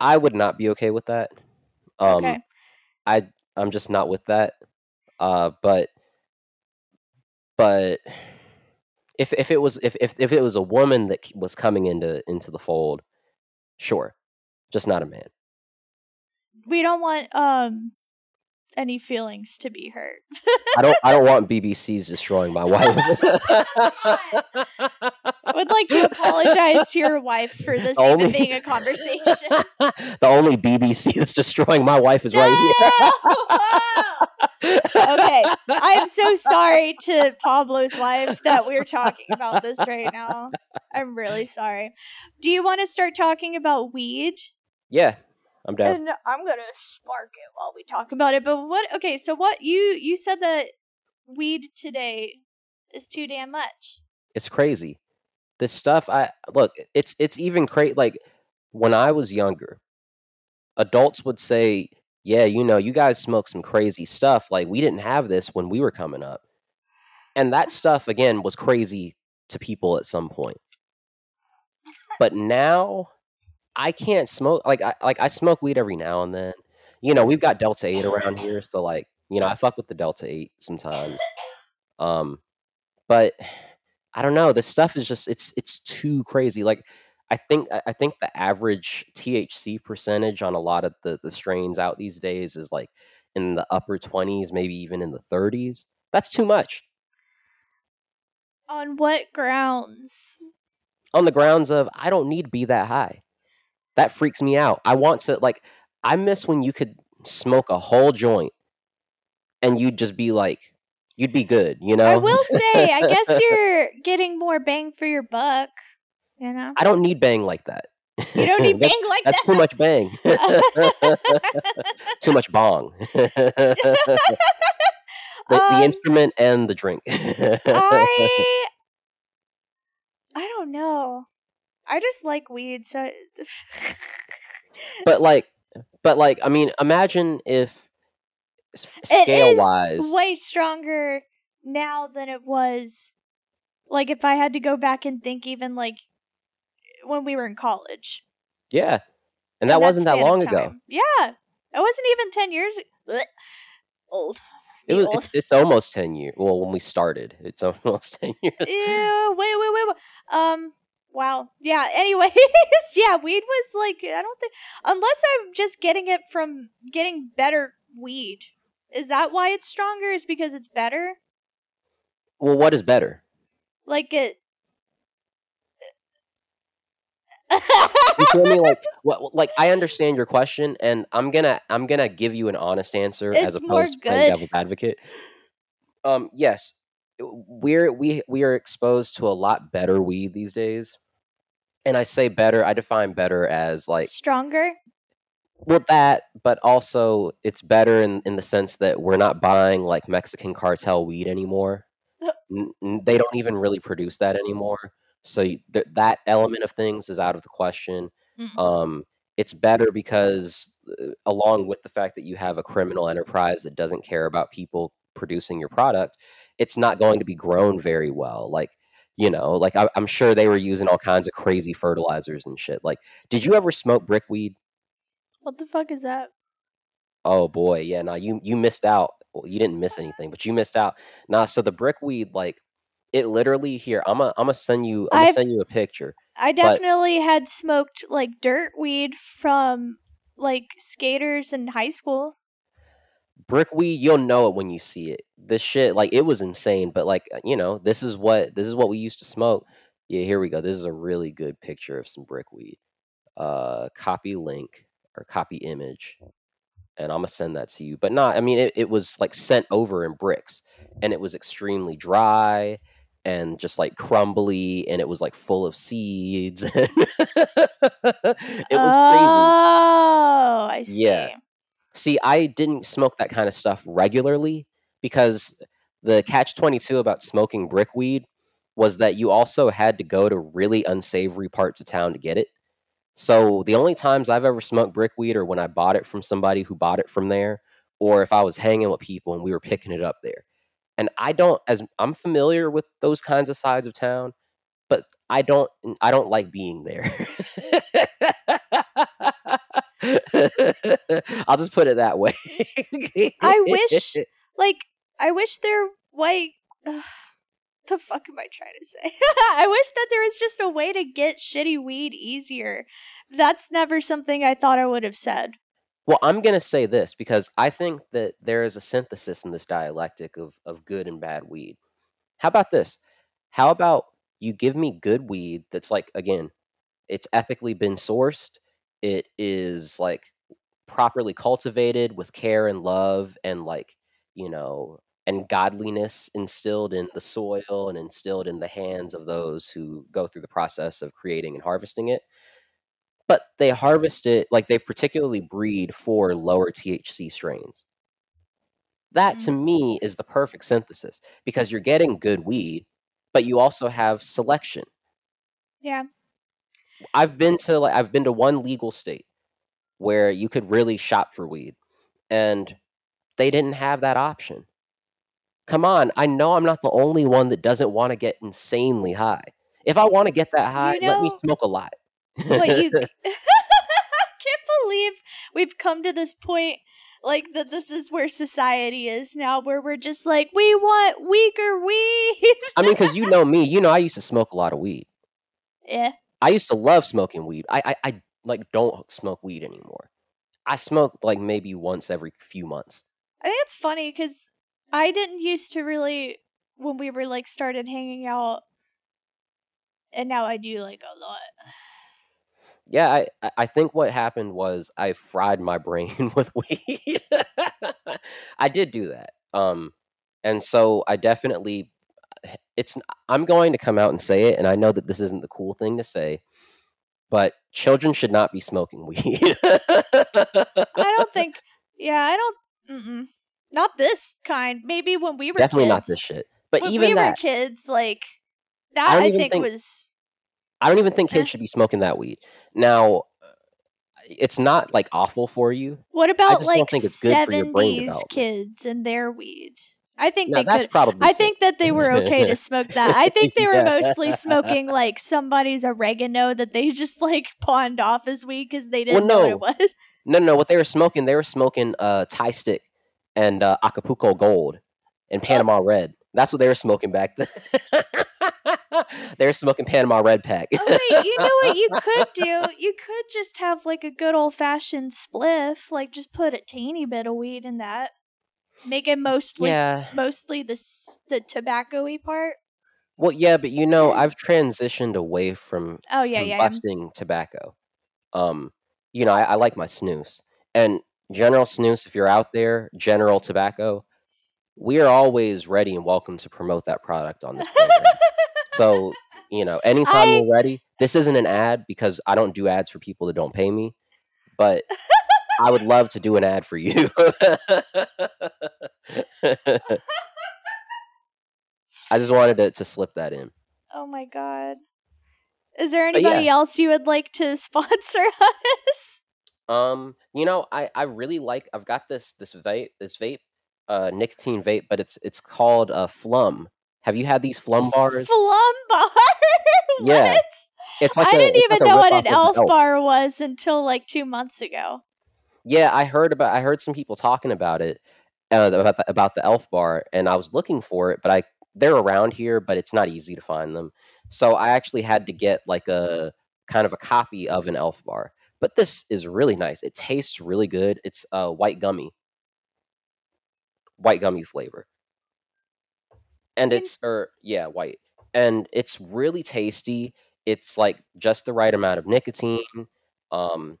I would not be okay with that. Um, okay. I I'm just not with that. Uh, but but if if it was if if if it was a woman that was coming into into the fold, sure, just not a man. We don't want um any feelings to be hurt. I don't I don't want BBC's destroying my wife. I would like to apologize to your wife for this Only- even being a conversation. the only BBC that's destroying my wife is right here. okay. I'm so sorry to Pablo's wife that we're talking about this right now. I'm really sorry. Do you want to start talking about weed? Yeah, I'm down. And I'm gonna spark it while we talk about it. But what? Okay, so what you you said that weed today is too damn much. it's crazy. This stuff, I look. It's it's even crazy. Like when I was younger, adults would say, "Yeah, you know, you guys smoke some crazy stuff. Like we didn't have this when we were coming up." And that stuff again was crazy to people at some point. But now, I can't smoke. Like I like I smoke weed every now and then. You know, we've got Delta Eight around here, so like you know, I fuck with the Delta Eight sometimes. Um, but I don't know. This stuff is just it's it's too crazy. Like I think I think the average THC percentage on a lot of the the strains out these days is like in the upper twenties, maybe even in the thirties. That's too much. On what grounds? On the grounds of I don't need to be that high. That freaks me out. I want to like I miss when you could smoke a whole joint and you'd just be like you'd be good, you know? I will say, I guess you're getting more bang for your buck. You know, I don't need bang like that. you don't need bang like that? That's too much bang. too much bong. the, the Um, instrument and the drink. I I don't know. I just like weed, so but like, but like, I mean, imagine if scale wise, way stronger now than it was. Like if I had to go back and think, even like when we were in college, yeah, and that wasn't that long ago. Yeah, it wasn't even ten years. Old. It was. It's, it's almost ten years. Well, when we started, it's almost ten years. Ew, wait, wait, wait, wait. Um, wow. Yeah, anyways, yeah, weed was like, I don't think, unless I'm just getting it from getting better weed. Is that why it's stronger? Is because it's better? Well, what is better? Like it. You feel me? Like, what? Like, I understand your question, and I'm gonna, I'm gonna give you an honest answer as It's more opposed to playing devil's advocate. Um, yes, we're we we are exposed to a lot better weed these days, and I say better. I define better as like stronger? well that, but also it's better in in the sense that we're not buying like Mexican cartel weed anymore. N- n- they don't even really produce that anymore. So you, th- that element of things is out of the question. Mhm. Um, it's better because, uh, along with the fact that you have a criminal enterprise that doesn't care about people producing your product, it's not going to be grown very well. Like, you know, like I, I'm sure they were using all kinds of crazy fertilizers and shit. Like, did you ever smoke brickweed? What the fuck is that? Oh boy, yeah, nah, you you missed out Well, you didn't miss anything, but you missed out. Nah, so the brick weed, like it literally here. I'm gonna I'm gonna send you. I'm gonna send you a picture. I definitely had smoked like dirt weed from like skaters in high school. Brick weed you'll know it when you see it. This shit like it was insane but like you know this is what this is what we used to smoke. Yeah here we go this is a really good picture of some brickweed uh copy link or copy image and i'm gonna send that to you. But not i mean it, it was like sent over in bricks and it was extremely dry and just like crumbly and it was like full of seeds it was crazy. Oh, I see. Yeah. See, I didn't smoke that kind of stuff regularly because the catch 22 about smoking brick weed was that you also had to go to really unsavory parts of town to get it. So the only times I've ever smoked brick weed are when I bought it from somebody who bought it from there or if I was hanging with people and we were picking it up there. And I don't as I'm familiar with those kinds of sides of town, but I don't I don't like being there. I'll just put it that way. I wish- Like, I wish there like the fuck am I trying to say? I wish that there was just a way to get shitty weed easier. That's never something I thought I would have said. Well, I'm going to say this because I think that there is a synthesis in this dialectic of, of good and bad weed. How about this? How about you give me good weed that's like, again, it's ethically been sourced, it is like properly cultivated with care and love and like, you know, and godliness instilled in the soil and instilled in the hands of those who go through the process of creating and harvesting it but they harvest it like they particularly breed for lower THC strains. That to mm-hmm. me is the perfect synthesis because you're getting good weed, but you also have selection. Yeah. I've been to like I've been to one legal state where you could really shop for weed and they didn't have that option. Come on, I know I'm not the only one that doesn't want to get insanely high. If I want to get that high, let me smoke a lot. What you I can't believe we've come to this point like that this is where society is now where we're just like we want weaker weed. I mean, because you know me, you know I used to smoke a lot of weed. yeah. I used to love smoking weed. I, I, I like don't smoke weed anymore. I smoke like maybe once every few months. I think it's funny because I didn't used to really when we were like started hanging out, and now I do like a lot. Yeah, I, I- I think what happened was I fried my brain with weed. I did do that. Um, and so I definitely, it's. I'm going to come out and say it, and I know that this isn't the cool thing to say, but children should not be smoking weed. I don't think. Yeah, I don't. Mm-mm. Not this kind. Maybe when we were definitely not this shit. But when even we that, were kids, like that, I, even think, think- was I don't even think Eh. kids should be smoking that weed. Now, uh, it's not like awful for you. What about just don't like think it's good for your brain development. kids and their weed? I think Now they that's could. probably. I safe. think that they were okay to smoke that. I think they were Yeah. mostly smoking like somebody's oregano that they just like pawned off as weed because they didn't know no. what it was. No, no, no. What they were smoking, they were smoking uh, Thai stick and uh, Acapulco Gold and Panama Red. That's what they were smoking back then. they were smoking Panama Red pack. Oh wait, you know what you could do? You could just have like a good old fashioned spliff, like just put a teeny bit of weed in that. Make it mostly Yeah. mostly the the tobacco-y part. well, yeah, but you know, I've transitioned away from Oh yeah, yeah. yeah. tobacco. Um, you know, I, I like my snus. And General Snus, if you're out there, General Tobacco, we are always ready and welcome to promote that product on this program. so, you know, anytime I- you're ready, this isn't an ad because I don't do ads for people that don't pay me, but I would love to do an ad for you. I just wanted to, to slip that in. Oh my god. Is there But yeah. anybody else you would like to sponsor us? Um, you know, I I really like. I've got this this vape this vape, uh, nicotine vape, but it's it's called uh Flum. Have you had these Flum bars? Flum bar. Yeah, what? It's like I a- didn't even like know what an of elf bar was until like two months ago. Yeah, I heard about. I heard some people talking about it, uh, about the, about the Elf Bar, and I was looking for it, but I they're around here, but it's not easy to find them. So I actually had to get like a kind of a copy of an Elf Bar. But this is really nice. It tastes really good. It's uh, white gummy, white gummy flavor, and it's or yeah, white, and it's really tasty. It's like just the right amount of nicotine. Um,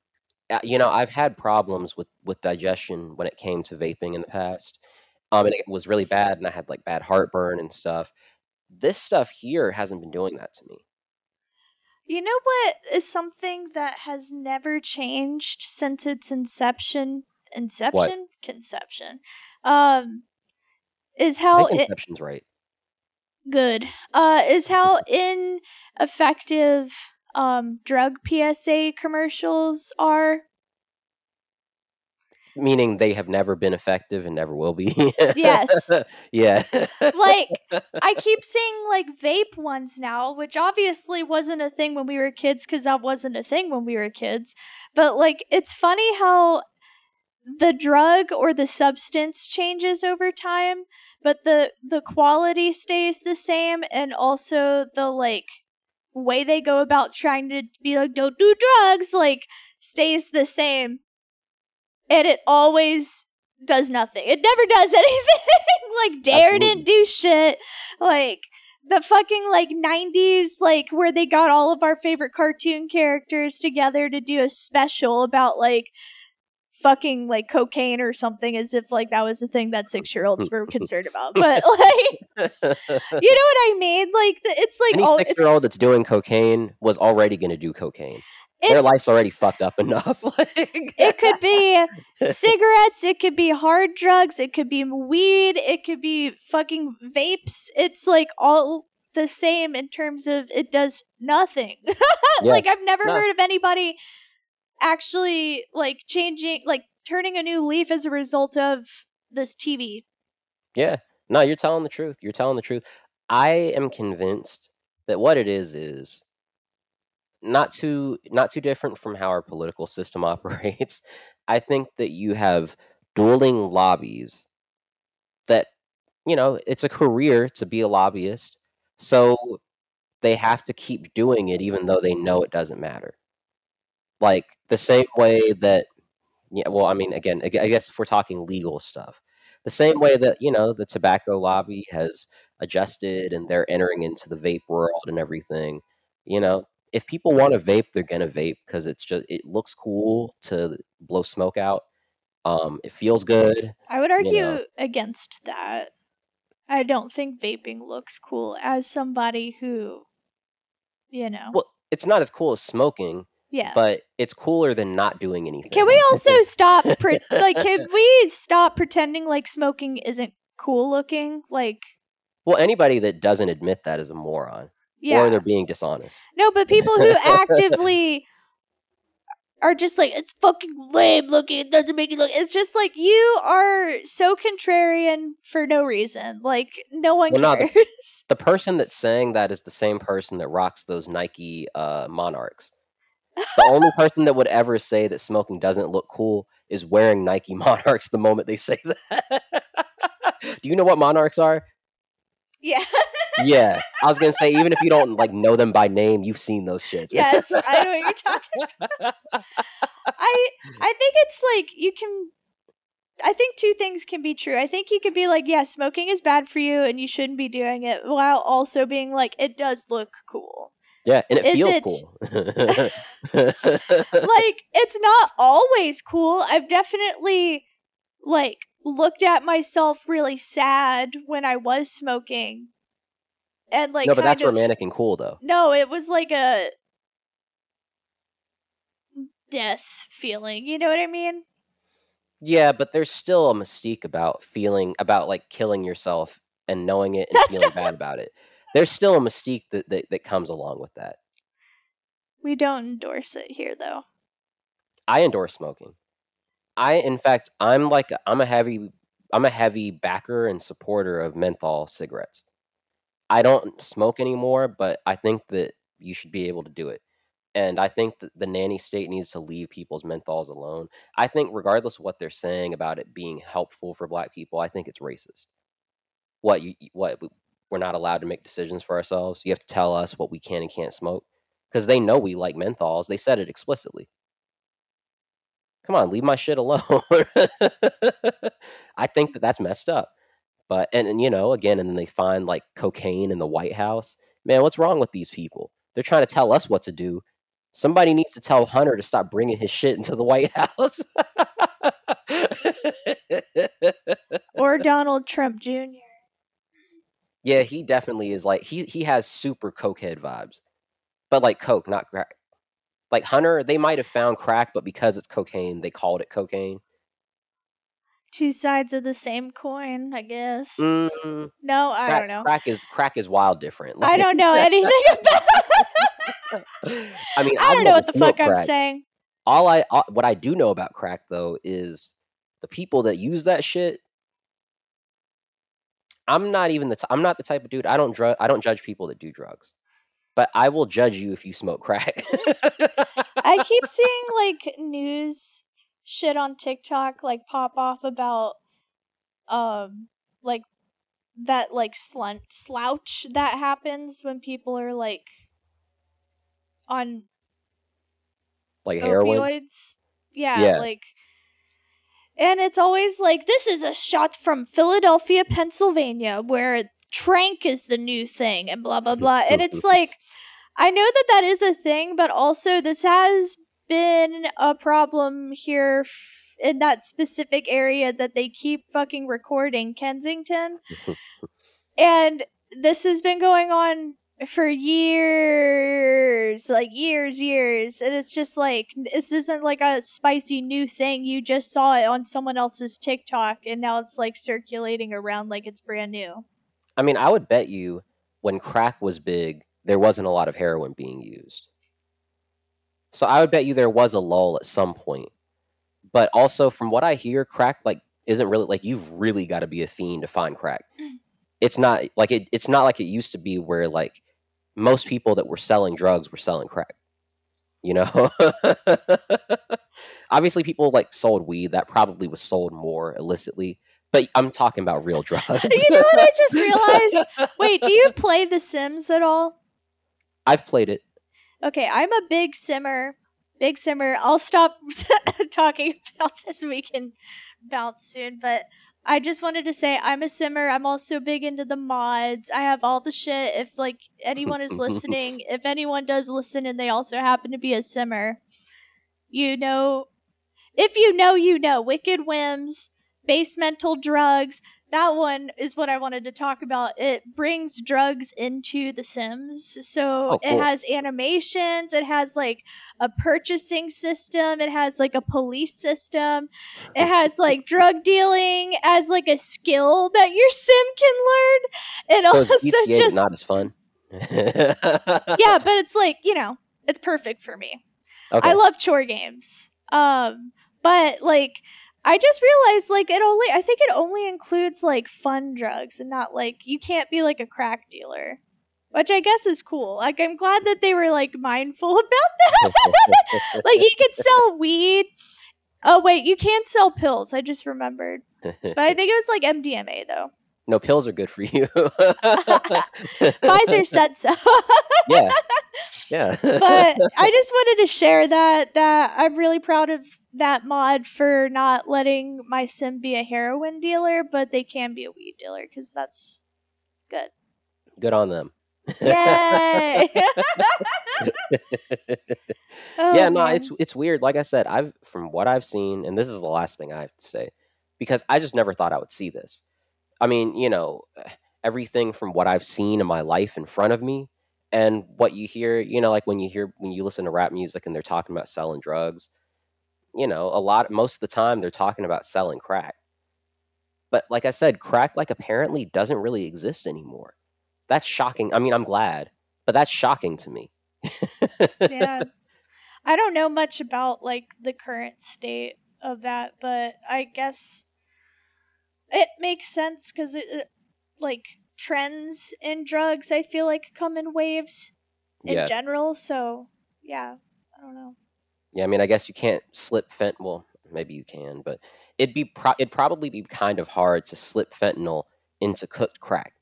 you know, I've had problems with with digestion when it came to vaping in the past. Um, and it was really bad, and I had like bad heartburn and stuff. This stuff here hasn't been doing that to me. You know what is something that has never changed since its inception? Inception? Conception. Um is how think it, right. good. Uh is how ineffective um drug PSA commercials are. Meaning they have never been effective and never will be. Yes. yeah. Like I keep seeing like vape ones now, which obviously wasn't a thing when we were kids because that wasn't a thing when we were kids. But like, it's funny how the drug or the substance changes over time, but the the quality stays the same, and also the like way they go about trying to be like, don't do drugs, like stays the same, and it always does nothing. It never does anything. like D.A.R.E. Absolutely. didn't do shit. Like the fucking like 90s like where they got all of our favorite cartoon characters together to do a special about like fucking like cocaine or something as if like that was the thing that 6-year-olds were concerned about. But like you know what I mean? Like the, it's like Any all six year old that's doing cocaine was already going to do cocaine. Their life's already fucked up enough. like, it could be cigarettes, it could be hard drugs, it could be weed, it could be fucking vapes. It's like all the same in terms of it does nothing. Yeah. like I've never No. heard of anybody actually like changing like turning a new leaf as a result of this TV. Yeah. No, you're telling the truth. You're telling the truth. I am convinced that what it is is not too not too different from how our political system operates. I think that you have dueling lobbies that you know, it's a career to be a lobbyist. So they have to keep doing it even though they know it doesn't matter. Like the same way that yeah, well, I mean again, I guess if we're talking legal stuff, the same way that, you know, the tobacco lobby has adjusted and they're entering into the vape world and everything, you know, if people want to vape, they're going to vape because it's just it looks cool to blow smoke out. Um it feels good. I would argue know. against that. I don't think vaping looks cool as somebody who you know. Well, it's not as cool as smoking, yeah. but it's cooler than not doing anything. Can we also stop pre- like can we stop pretending like smoking isn't cool looking? Like Well, anybody that doesn't admit that is a moron yeah. or they're being dishonest. No, but people who actively are just like it's fucking lame looking. It doesn't make you look. It's just like you are so contrarian for no reason. Like no one Well, no, the- cares. The person that's saying that is the same person that rocks those Nike uh, Monarchs. The only person that would ever say that smoking doesn't look cool is wearing Nike Monarchs the moment they say that. Do you know what Monarchs are? yeah. Yeah, I was gonna say even if you don't like know them by name, you've seen those shits. yes, I know what you're talking. About. I I think it's like you can. I think two things can be true. I think you could be like, yeah, smoking is bad for you and you shouldn't be doing it, while also being like, it does look cool. Yeah, and it Is feels it- cool. like it's not always cool. I've definitely like looked at myself really sad when I was smoking. And like no, but that's of- romantic and cool though. No, it was like a death feeling. You know what I mean? Yeah, but there's still a mystique about feeling about like killing yourself and knowing it and That's feeling bad about it. There's still a mystique that, that that comes along with that. We don't endorse it here though. I endorse smoking. I in fact I'm like I'm a heavy I'm a heavy backer and supporter of menthol cigarettes. I don't smoke anymore, but I think that you should be able to do it. And I think that the nanny state needs to leave people's menthols alone. I think, regardless of what they're saying about it being helpful for black people, I think it's racist. What you what we're not allowed to make decisions for ourselves. You have to tell us what we can and can't smoke because they know we like menthols. They said it explicitly. Come on, leave my shit alone. I think that that's messed up. But and, and you know, again, and then they find like cocaine in the White House. Man, what's wrong with these people? They're trying to tell us what to do. Somebody needs to tell Hunter to stop bringing his shit into the White House. or Donald Trump Jr. yeah, he definitely is like he he has super cokehead vibes, but like coke, not crack. Like Hunter, they might have found crack, but because it's cocaine, they called it cocaine. Two sides of the same coin, I guess. Mm, No, I crack, don't know. Crack is crack is wild different. I don't know anything about. I mean, I I've don't know what the fuck smoked I'm saying. all I all, what I do know about crack though is the people that use that shit. I'm not even the t- I'm not the type of dude. I don't drug. I don't judge people that do drugs, but I will judge you if you smoke crack. I keep seeing like news shit on TikTok like pop off about um like that like slunt slouch that happens when people are like on like heroin. opioids. Yeah, Yeah. like and it's always like this is a shot from Philadelphia, Pennsylvania where trank is the new thing and blah blah blah. and it's like I know that that is a thing, but also this has been a problem here f- in that specific area that they keep fucking recording Kensington. and this has been going on for years, like years, years. And it's just like, this isn't like a spicy new thing. You just saw it on someone else's TikTok and now it's like circulating around like it's brand new. I mean, I would bet you when crack was big, there wasn't a lot of heroin being used. So I would bet you there was a lull at some point. But also, from what I hear, crack like isn't really like you've really got to be a fiend to find crack. Mm. It's not like it. It's not like it used to be where like most people that were selling drugs were selling crack. You know, obviously people like sold weed that probably was sold more illicitly. But I'm talking about real drugs. you know what I just realized? Wait, do you play The Sims at all? I've played it. Okay, I'm a big simmer. Big simmer. I'll stop talking about this. We can bounce soon, but I just wanted to say I'm a simmer. I'm also big into the mods. I have all the shit. If like anyone is listening, if anyone does listen and they also happen to be a simmer, you know, if you know, you know. Wicked Whims, Basemental Drugs. That one is what I wanted to talk about. It brings drugs into The Sims. So Oh, it has animations, it has like a purchasing system, it has like a police system, it has like drug dealing as like a skill that your sim can learn. And so also it's just not as fun. yeah, but it's like, you know, it's perfect for me. Okay. I love chore games. Um, but like I just realized like it only I think it only includes like fun drugs and not like you can't be like a crack dealer. Which I guess is cool. Like I'm glad that they were like mindful about that. like you could sell weed. Oh wait, you can't sell pills. I just remembered. But I think it was like MDMA though. no pills are good for you. Pfizer said so. yeah, yeah. but I just wanted to share that that I'm really proud of that mod for not letting my sim be a heroin dealer, but they can be a weed dealer because that's good. good on them. Yay! Oh, yeah, no, man. it's it's weird. Like I said, I've from what I've seen, and this is the last thing I have to say, because I just never thought I would see this. I mean, you know, everything from what I've seen in my life in front of me, and what you hear, you know, like when you hear when you listen to rap music and they're talking about selling drugs, you know, a lot most of the time they're talking about selling crack. But like I said, crack like apparently doesn't really exist anymore. That's shocking. I mean, I'm glad, but that's shocking to me. yeah. I don't know much about like the current state of that, but I guess it makes sense because it, it like trends in drugs. I feel like come in waves in Yeah. general. So yeah, I don't know. Yeah, I mean, I guess you can't slip fentanyl. Well, maybe you can, but it'd be pro- it'd probably be kind of hard to slip fentanyl into cooked crack.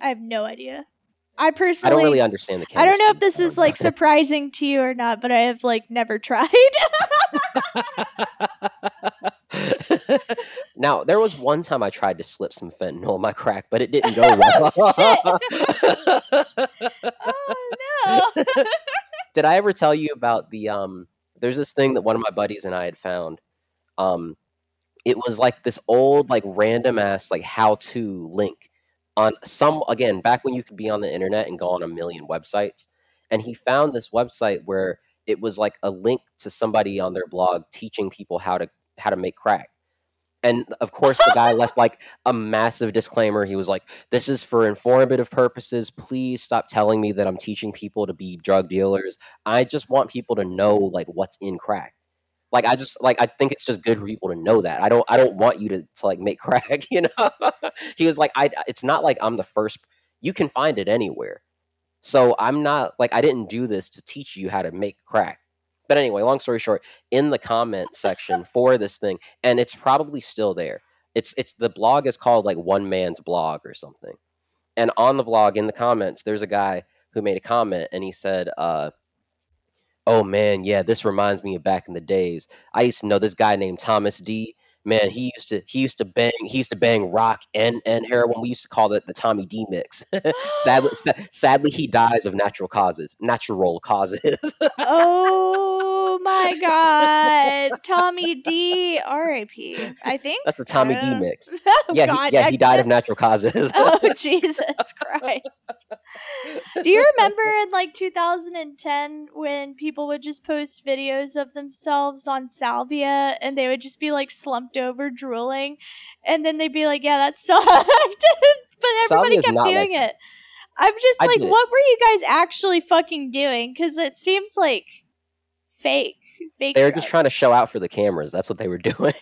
I have no idea. I personally I don't really understand the. I don't know if this is like surprising to you or not, but I have like never tried. now there was one time I tried to slip some fentanyl in my crack, but it didn't go oh, well. oh no. Did I ever tell you about the um? There's this thing that one of my buddies and I had found. Um, it was like this old like random ass like how to link on some again back when you could be on the internet and go on a million websites, and he found this website where it was like a link to somebody on their blog teaching people how to how to make crack. And of course, the guy left like a massive disclaimer. He was like, "This is for informative purposes. Please stop telling me that I'm teaching people to be drug dealers. I just want people to know like what's in crack. Like I just like I think it's just good for people to know that. I don't I don't want you to, to like make crack. You know." he was like, "I. It's not like I'm the first. You can find it anywhere. So I'm not like I didn't do this to teach you how to make crack." But anyway, long story short, in the comment section for this thing, and it's probably still there. It's it's the blog is called like one man's blog or something. And on the blog in the comments, there's a guy who made a comment and he said, uh, Oh man, yeah, this reminds me of back in the days. I used to know this guy named Thomas D. Man, he used to he used to bang he used to bang rock and and heroin. We used to call it the Tommy D mix. sadly, sa- sadly, he dies of natural causes. Natural causes. oh my god. Tommy D R.I.P. I think. That's the Tommy D uh, mix. Oh, Yeah, God, he, yeah, I he died of natural causes. Oh Jesus Christ. Do you remember in like 2010 when people would just post videos of themselves on salvia and they would just be like slumped over drooling and then they'd be like, "Yeah, that sucked." but everybody Salvia's kept not like doing it. I'm just I like, did it. what were you guys actually fucking doing? Cuz it seems like fake. Fake. they were just trying to show out for the cameras. That's what they were doing.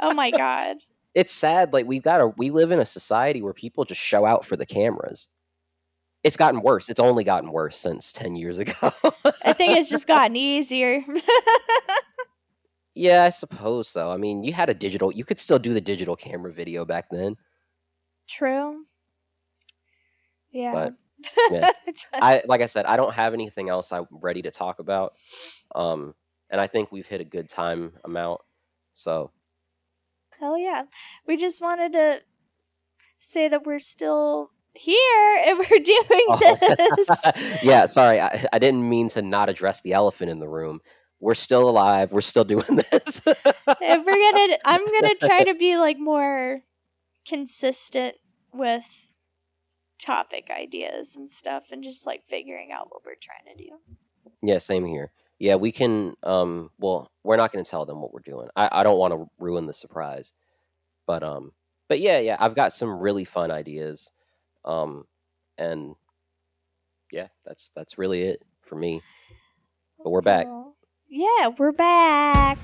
Oh my god. it's sad. Like we've got to we live in a society where people just show out for the cameras. It's gotten worse. It's only gotten worse since ten years ago. I think it's just gotten easier. Yeah, I suppose so. I mean, you had a digital. You could still do the digital camera video back then. True. Yeah. But, yeah. I like I said, I don't have anything else I'm ready to talk about. Um, and I think we've hit a good time amount. So Hell yeah. We just wanted to say that we're still here and we're doing Oh. this. yeah, sorry, I, I didn't mean to not address the elephant in the room. We're still alive. We're still doing this. we're gonna I'm gonna try to be like more consistent with topic ideas and stuff and just like figuring out what we're trying to do. yeah, same here. Yeah, we can. Um, well, we're not going to tell them what we're doing. I, I don't want to ruin the surprise. But um, but yeah, yeah, I've got some really fun ideas. Um, and yeah, that's that's really it for me. But we're back. Yeah, we're back.